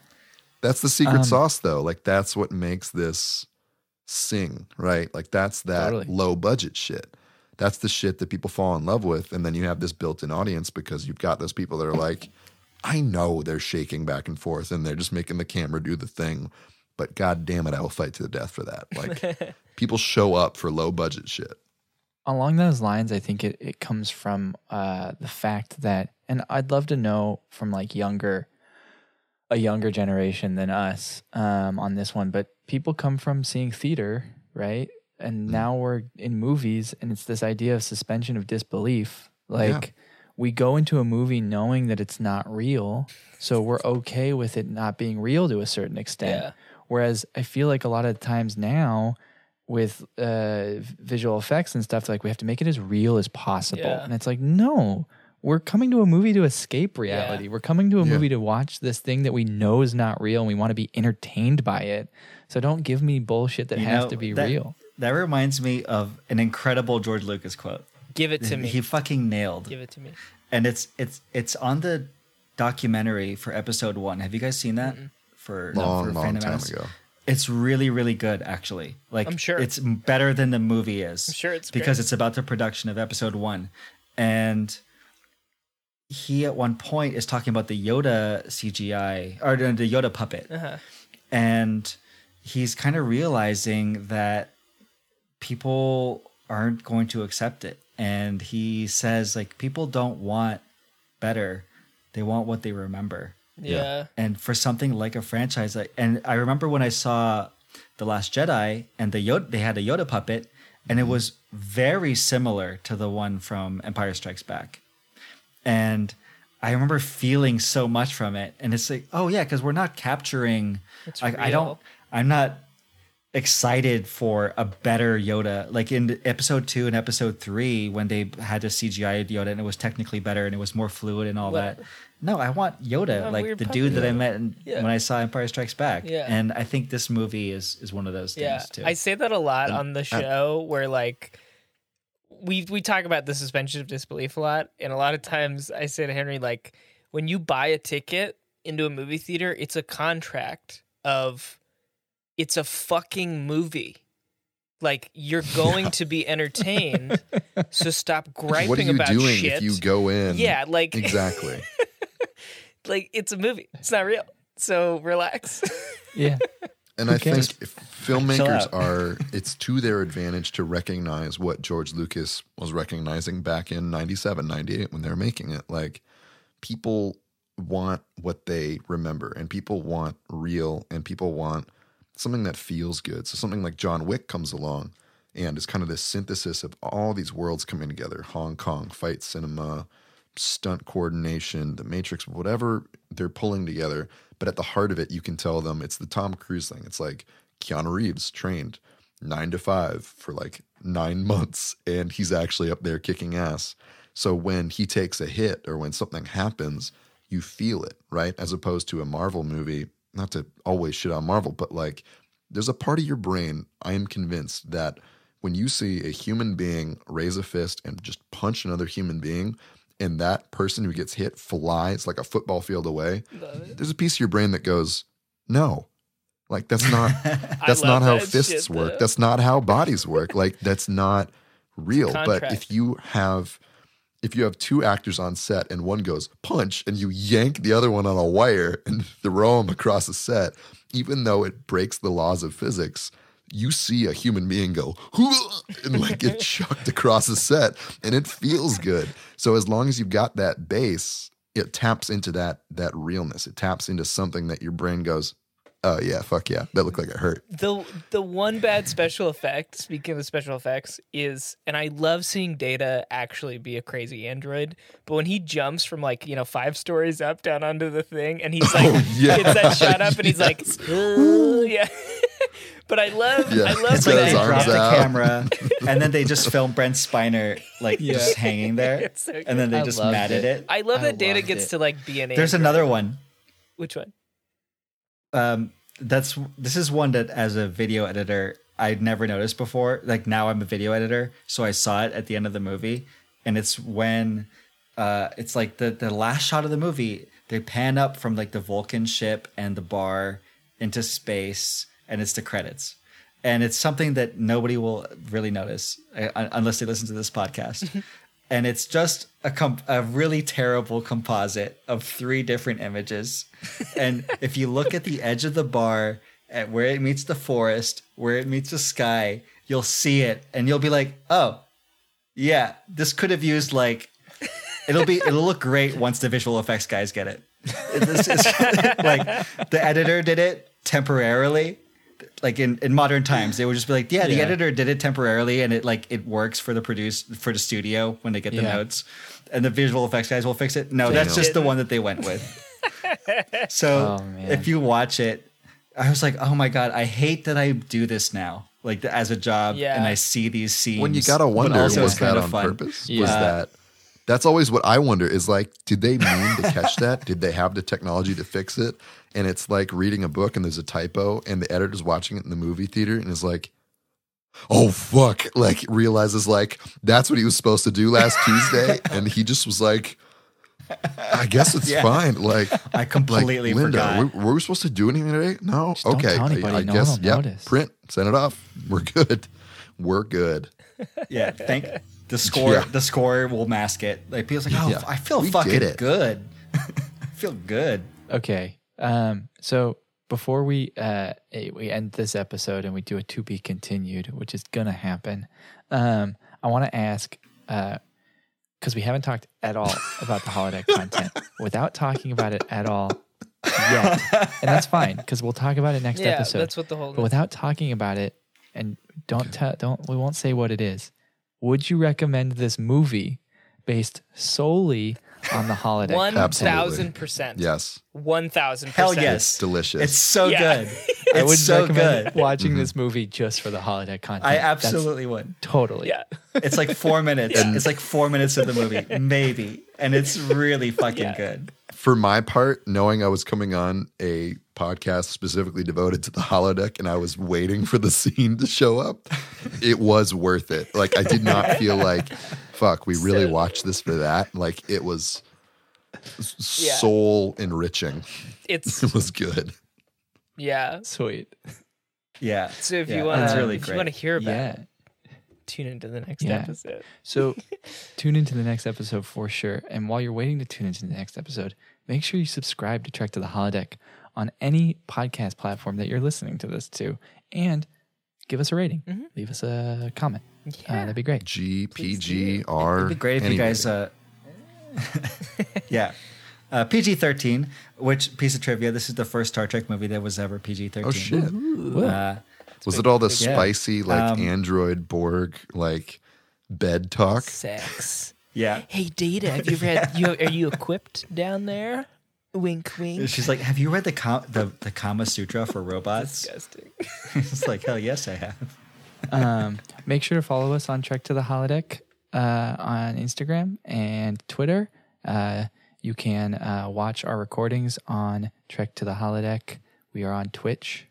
That's the secret Um, sauce, though. Like that's what makes this sing, right? Like that's that Totally. low budget shit. That's the shit that people fall in love with, and then you have this built-in audience because you've got those people that are like, I know they're shaking back and forth, and they're just making the camera do the thing, but god damn it, I will fight to the death for that. Like people show up for low budget shit. Along those lines, I think it, it comes from uh, the fact that, and I'd love to know from like younger, a younger generation than us um, on this one, but people come from seeing theater, right? And now we're in movies, and it's this idea of suspension of disbelief. Like we go into a movie knowing that it's not real, so we're okay with it not being real to a certain extent. Yeah. Whereas I feel like a lot of times now with uh, visual effects and stuff, like we have to make it as real as possible. Yeah. And it's like, no, we're coming to a movie to escape reality. We're coming to a Yeah. movie to watch this thing that we know is not real and we want to be entertained by it. So don't give me bullshit that You has know, to be that- real. That reminds me of an incredible George Lucas quote. Give it to me. He fucking nailed. Give it to me. and it's it's it's on the documentary for episode one. Have you guys seen that? For Long, for long Phantom time Menace? ago. It's really really good actually. Like I'm sure. it's better than the movie is. I'm sure it's because great. it's about the production of episode one, and he at one point is talking about the Yoda CGI or the the Yoda puppet, Uh-huh. and he's kind of realizing that people aren't going to accept it and he says like people don't want better they want what they remember Yeah. and for something like a franchise like and i remember when i saw the last jedi and the yoda they had a yoda puppet and it mm-hmm. was very similar to the one from empire strikes back. And i remember feeling so much from it and it's like oh yeah because we're not capturing It's like i don't i'm not excited for a better Yoda. Like in episode two and episode three, when they had the CGI Yoda and it was technically better and it was more fluid and all What? that. No, I want Yoda, A like the dude that I met in, Yeah. when I saw Empire Strikes Back. Yeah. And I think this movie is is one of those things Yeah, too. I say that a lot on the show where like we we talk about the suspension of disbelief a lot, and a lot of times I say to Henry like when you buy a ticket into a movie theater, it's a contract of it's a fucking movie. Like you're going to be entertained, so stop griping What are you about doing shit. if you go in? Yeah, like exactly. like it's a movie. It's not real. So relax. Yeah. And Who I cares? think if filmmakers are, it's to their advantage to recognize what George Lucas was recognizing back in 97, 98 when they were making it. Like, people want what they remember, and people want real, and people want something that feels good. So, something like John Wick comes along and is kind of this synthesis of all these worlds coming together Hong Kong, fight cinema, stunt coordination, the Matrix, whatever they're pulling together. But at the heart of it, you can tell them it's the Tom Cruise thing. It's like Keanu Reeves trained nine to five for like nine months, and he's actually up there kicking ass. So when he takes a hit or when something happens, you feel it, right? As opposed to a Marvel movie, not to always shit on Marvel, but like there's a part of your brain, I am convinced that when you see a human being raise a fist and just punch another human being, and that person who gets hit flies like a football field away, there's a piece of your brain that goes, no. Like that's not that's not how that fists shit, work. though. That's not how bodies work. Like that's not real. But if you have if you have two actors on set and one goes punch and you yank the other one on a wire and throw them across the set, even though it breaks the laws of physics, you see a human being go and like get chucked across the set and it feels good. So as long as you've got that base, it taps into that that realness. It taps into something that your brain goes, "Oh yeah, fuck yeah, that looked like it hurt." the the one bad special effect speaking of special effects is and i love seeing data actually be a crazy android but when he jumps from like you know five stories up down onto the thing and he's like Oh, yeah. gets that shot up and he's like "Uh," yeah but i love Yeah. i love It's Got like they drop the camera and then they just film Brent Spiner like just hanging there, so and then they I just matted it. it. i love I that data gets it. to like be an There's another one. which one Um, that's this is one that as a video editor I'd never noticed before. Like now I'm a video editor, so I saw it at the end of the movie, and it's when uh, it's like the the last shot of the movie. They pan up from like the Vulcan ship and the bar into space, and it's the credits. And it's something that nobody will really notice uh, unless they listen to this podcast. and it's just a comp- a really terrible composite of three different images. And if you look at the edge of the bar, at where it meets the forest, where it meets the sky, you'll see it, and you'll be like, "Oh, yeah, this could have used like." It'll be it'll look great once the visual effects guys get it. This is like the editor did it temporarily. Like in, in modern times, they would just be like, "Yeah, the Yeah. editor did it temporarily, and it like it works for the produce for the studio when they get the Yeah. notes, and the visual effects guys will fix it." No, that's Damn. just the one that they went with. So Oh, if you watch it, I was like, "Oh my god, I hate that I do this now." Like as a job, Yeah. and I see these scenes. when you gotta but wonder also was that of on fun. purpose Yeah. was that that's always what i wonder is like did they mean to catch that did they have the technology to fix it and it's like reading a book and there's a typo and the editor's watching it in the movie theater and is like oh fuck like realizes like that's what he was supposed to do last tuesday and he just was like I guess it's Yeah. fine. Like I completely like, Linda, forgot. Were, were we supposed to do anything today? No. Just okay. I- I, no guess. Yeah. Print. Send it off. We're good. We're good. Yeah, thank the score. Yeah. The score will mask it. Like people's like, oh, Yeah. I feel We fucking it. good. I feel good. Okay. Um, so before we uh, we end this episode and we do a to be continued, which is gonna happen, um, I want to ask because we haven't talked at all about the holodeck content without talking about it at all yet, and that's fine because we'll talk about it next yeah episode. that's what the whole but without talking about it, and don't tell, don't we won't say what it is. Would you recommend this movie based solely on the holodeck? thousand percent Yes. one thousand Hell percent yes, Delicious. It's so Yeah. good. I would It's so recommend good. watching mm-hmm. this movie just for the holodeck content. I That's absolutely would. totally. yeah It's like four minutes. It's like four minutes of the movie, maybe, and it's really fucking Yeah. good. For my part, knowing I was coming on a podcast specifically devoted to the holodeck and I was waiting for the scene to show up, it was worth it. Like I did not feel like, fuck, we really So- watched this for that. Like it was Yeah. soul enriching. it's It was good. yeah Sweet. Yeah. so if Yeah, you want to really if great. you want to hear about Yeah. it tune into the next Yeah. episode So tune into the next episode for sure. And while you're waiting to tune into the next episode, make sure you subscribe to Trek to the Holodeck on any podcast platform that you're listening to this to. And give us a rating. Leave us a comment. Uh, that'd be great. G P G R. It'd be great if you guys. Uh, yeah. Uh, PG 13, which piece of trivia, this is the first Star Trek movie that was ever PG 13. Oh shit! Uh, Was it all the yeah. spicy like Um, android Borg like bed talk? sex yeah. hey data have you read you are you equipped down there wink wink She's like, Have you read the, Ka- the, the Kama Sutra for robots? disgusting it's like, Hell yes, I have. um, make sure to follow us on Trek to the Holodeck uh, on Instagram and Twitter. Uh, You can uh, watch our recordings on Trek to the Holodeck. We are on Twitch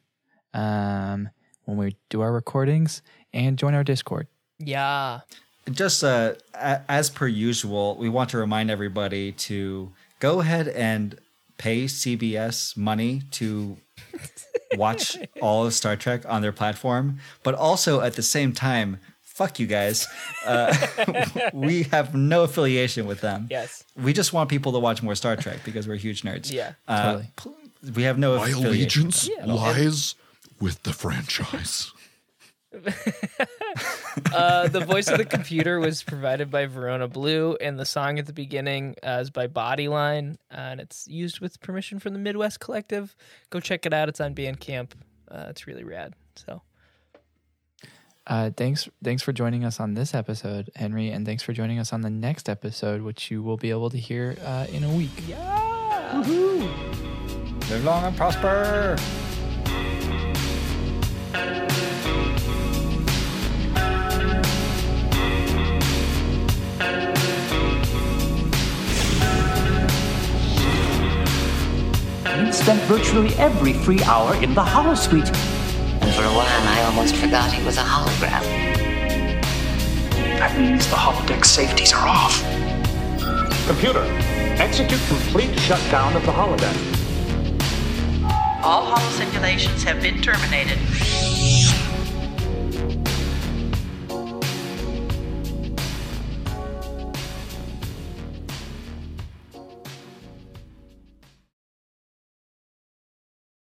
um, when we do our recordings and join our Discord. Yeah. just uh, a- as per usual, we want to remind everybody to go ahead and pay CBS money to watch all of Star Trek on their platform, but also at the same time, fuck you guys. Uh, we have no affiliation with them. Yes. We just want people to watch more Star Trek because we're huge nerds. Yeah. Uh, Totally. we have no My affiliation. allegiance Yeah. lies with the franchise. Uh, the voice of the computer was provided by Verona Blue, and the song at the beginning uh, is by Bodyline, uh, and it's used with permission from the Midwest Collective. Go check it out; it's on Bandcamp. Uh, it's really rad. So Uh, thanks, thanks for joining us on this episode, Henry, and thanks for joining us on the next episode, which you will be able to hear uh, in a week. yeah, Live long and prosper. You've spent virtually every free hour in the holosuite. And for a while, I almost forgot he was a hologram. That means the holodeck safeties are off. Computer, execute complete shutdown of the holodeck. All holo simulations have been terminated.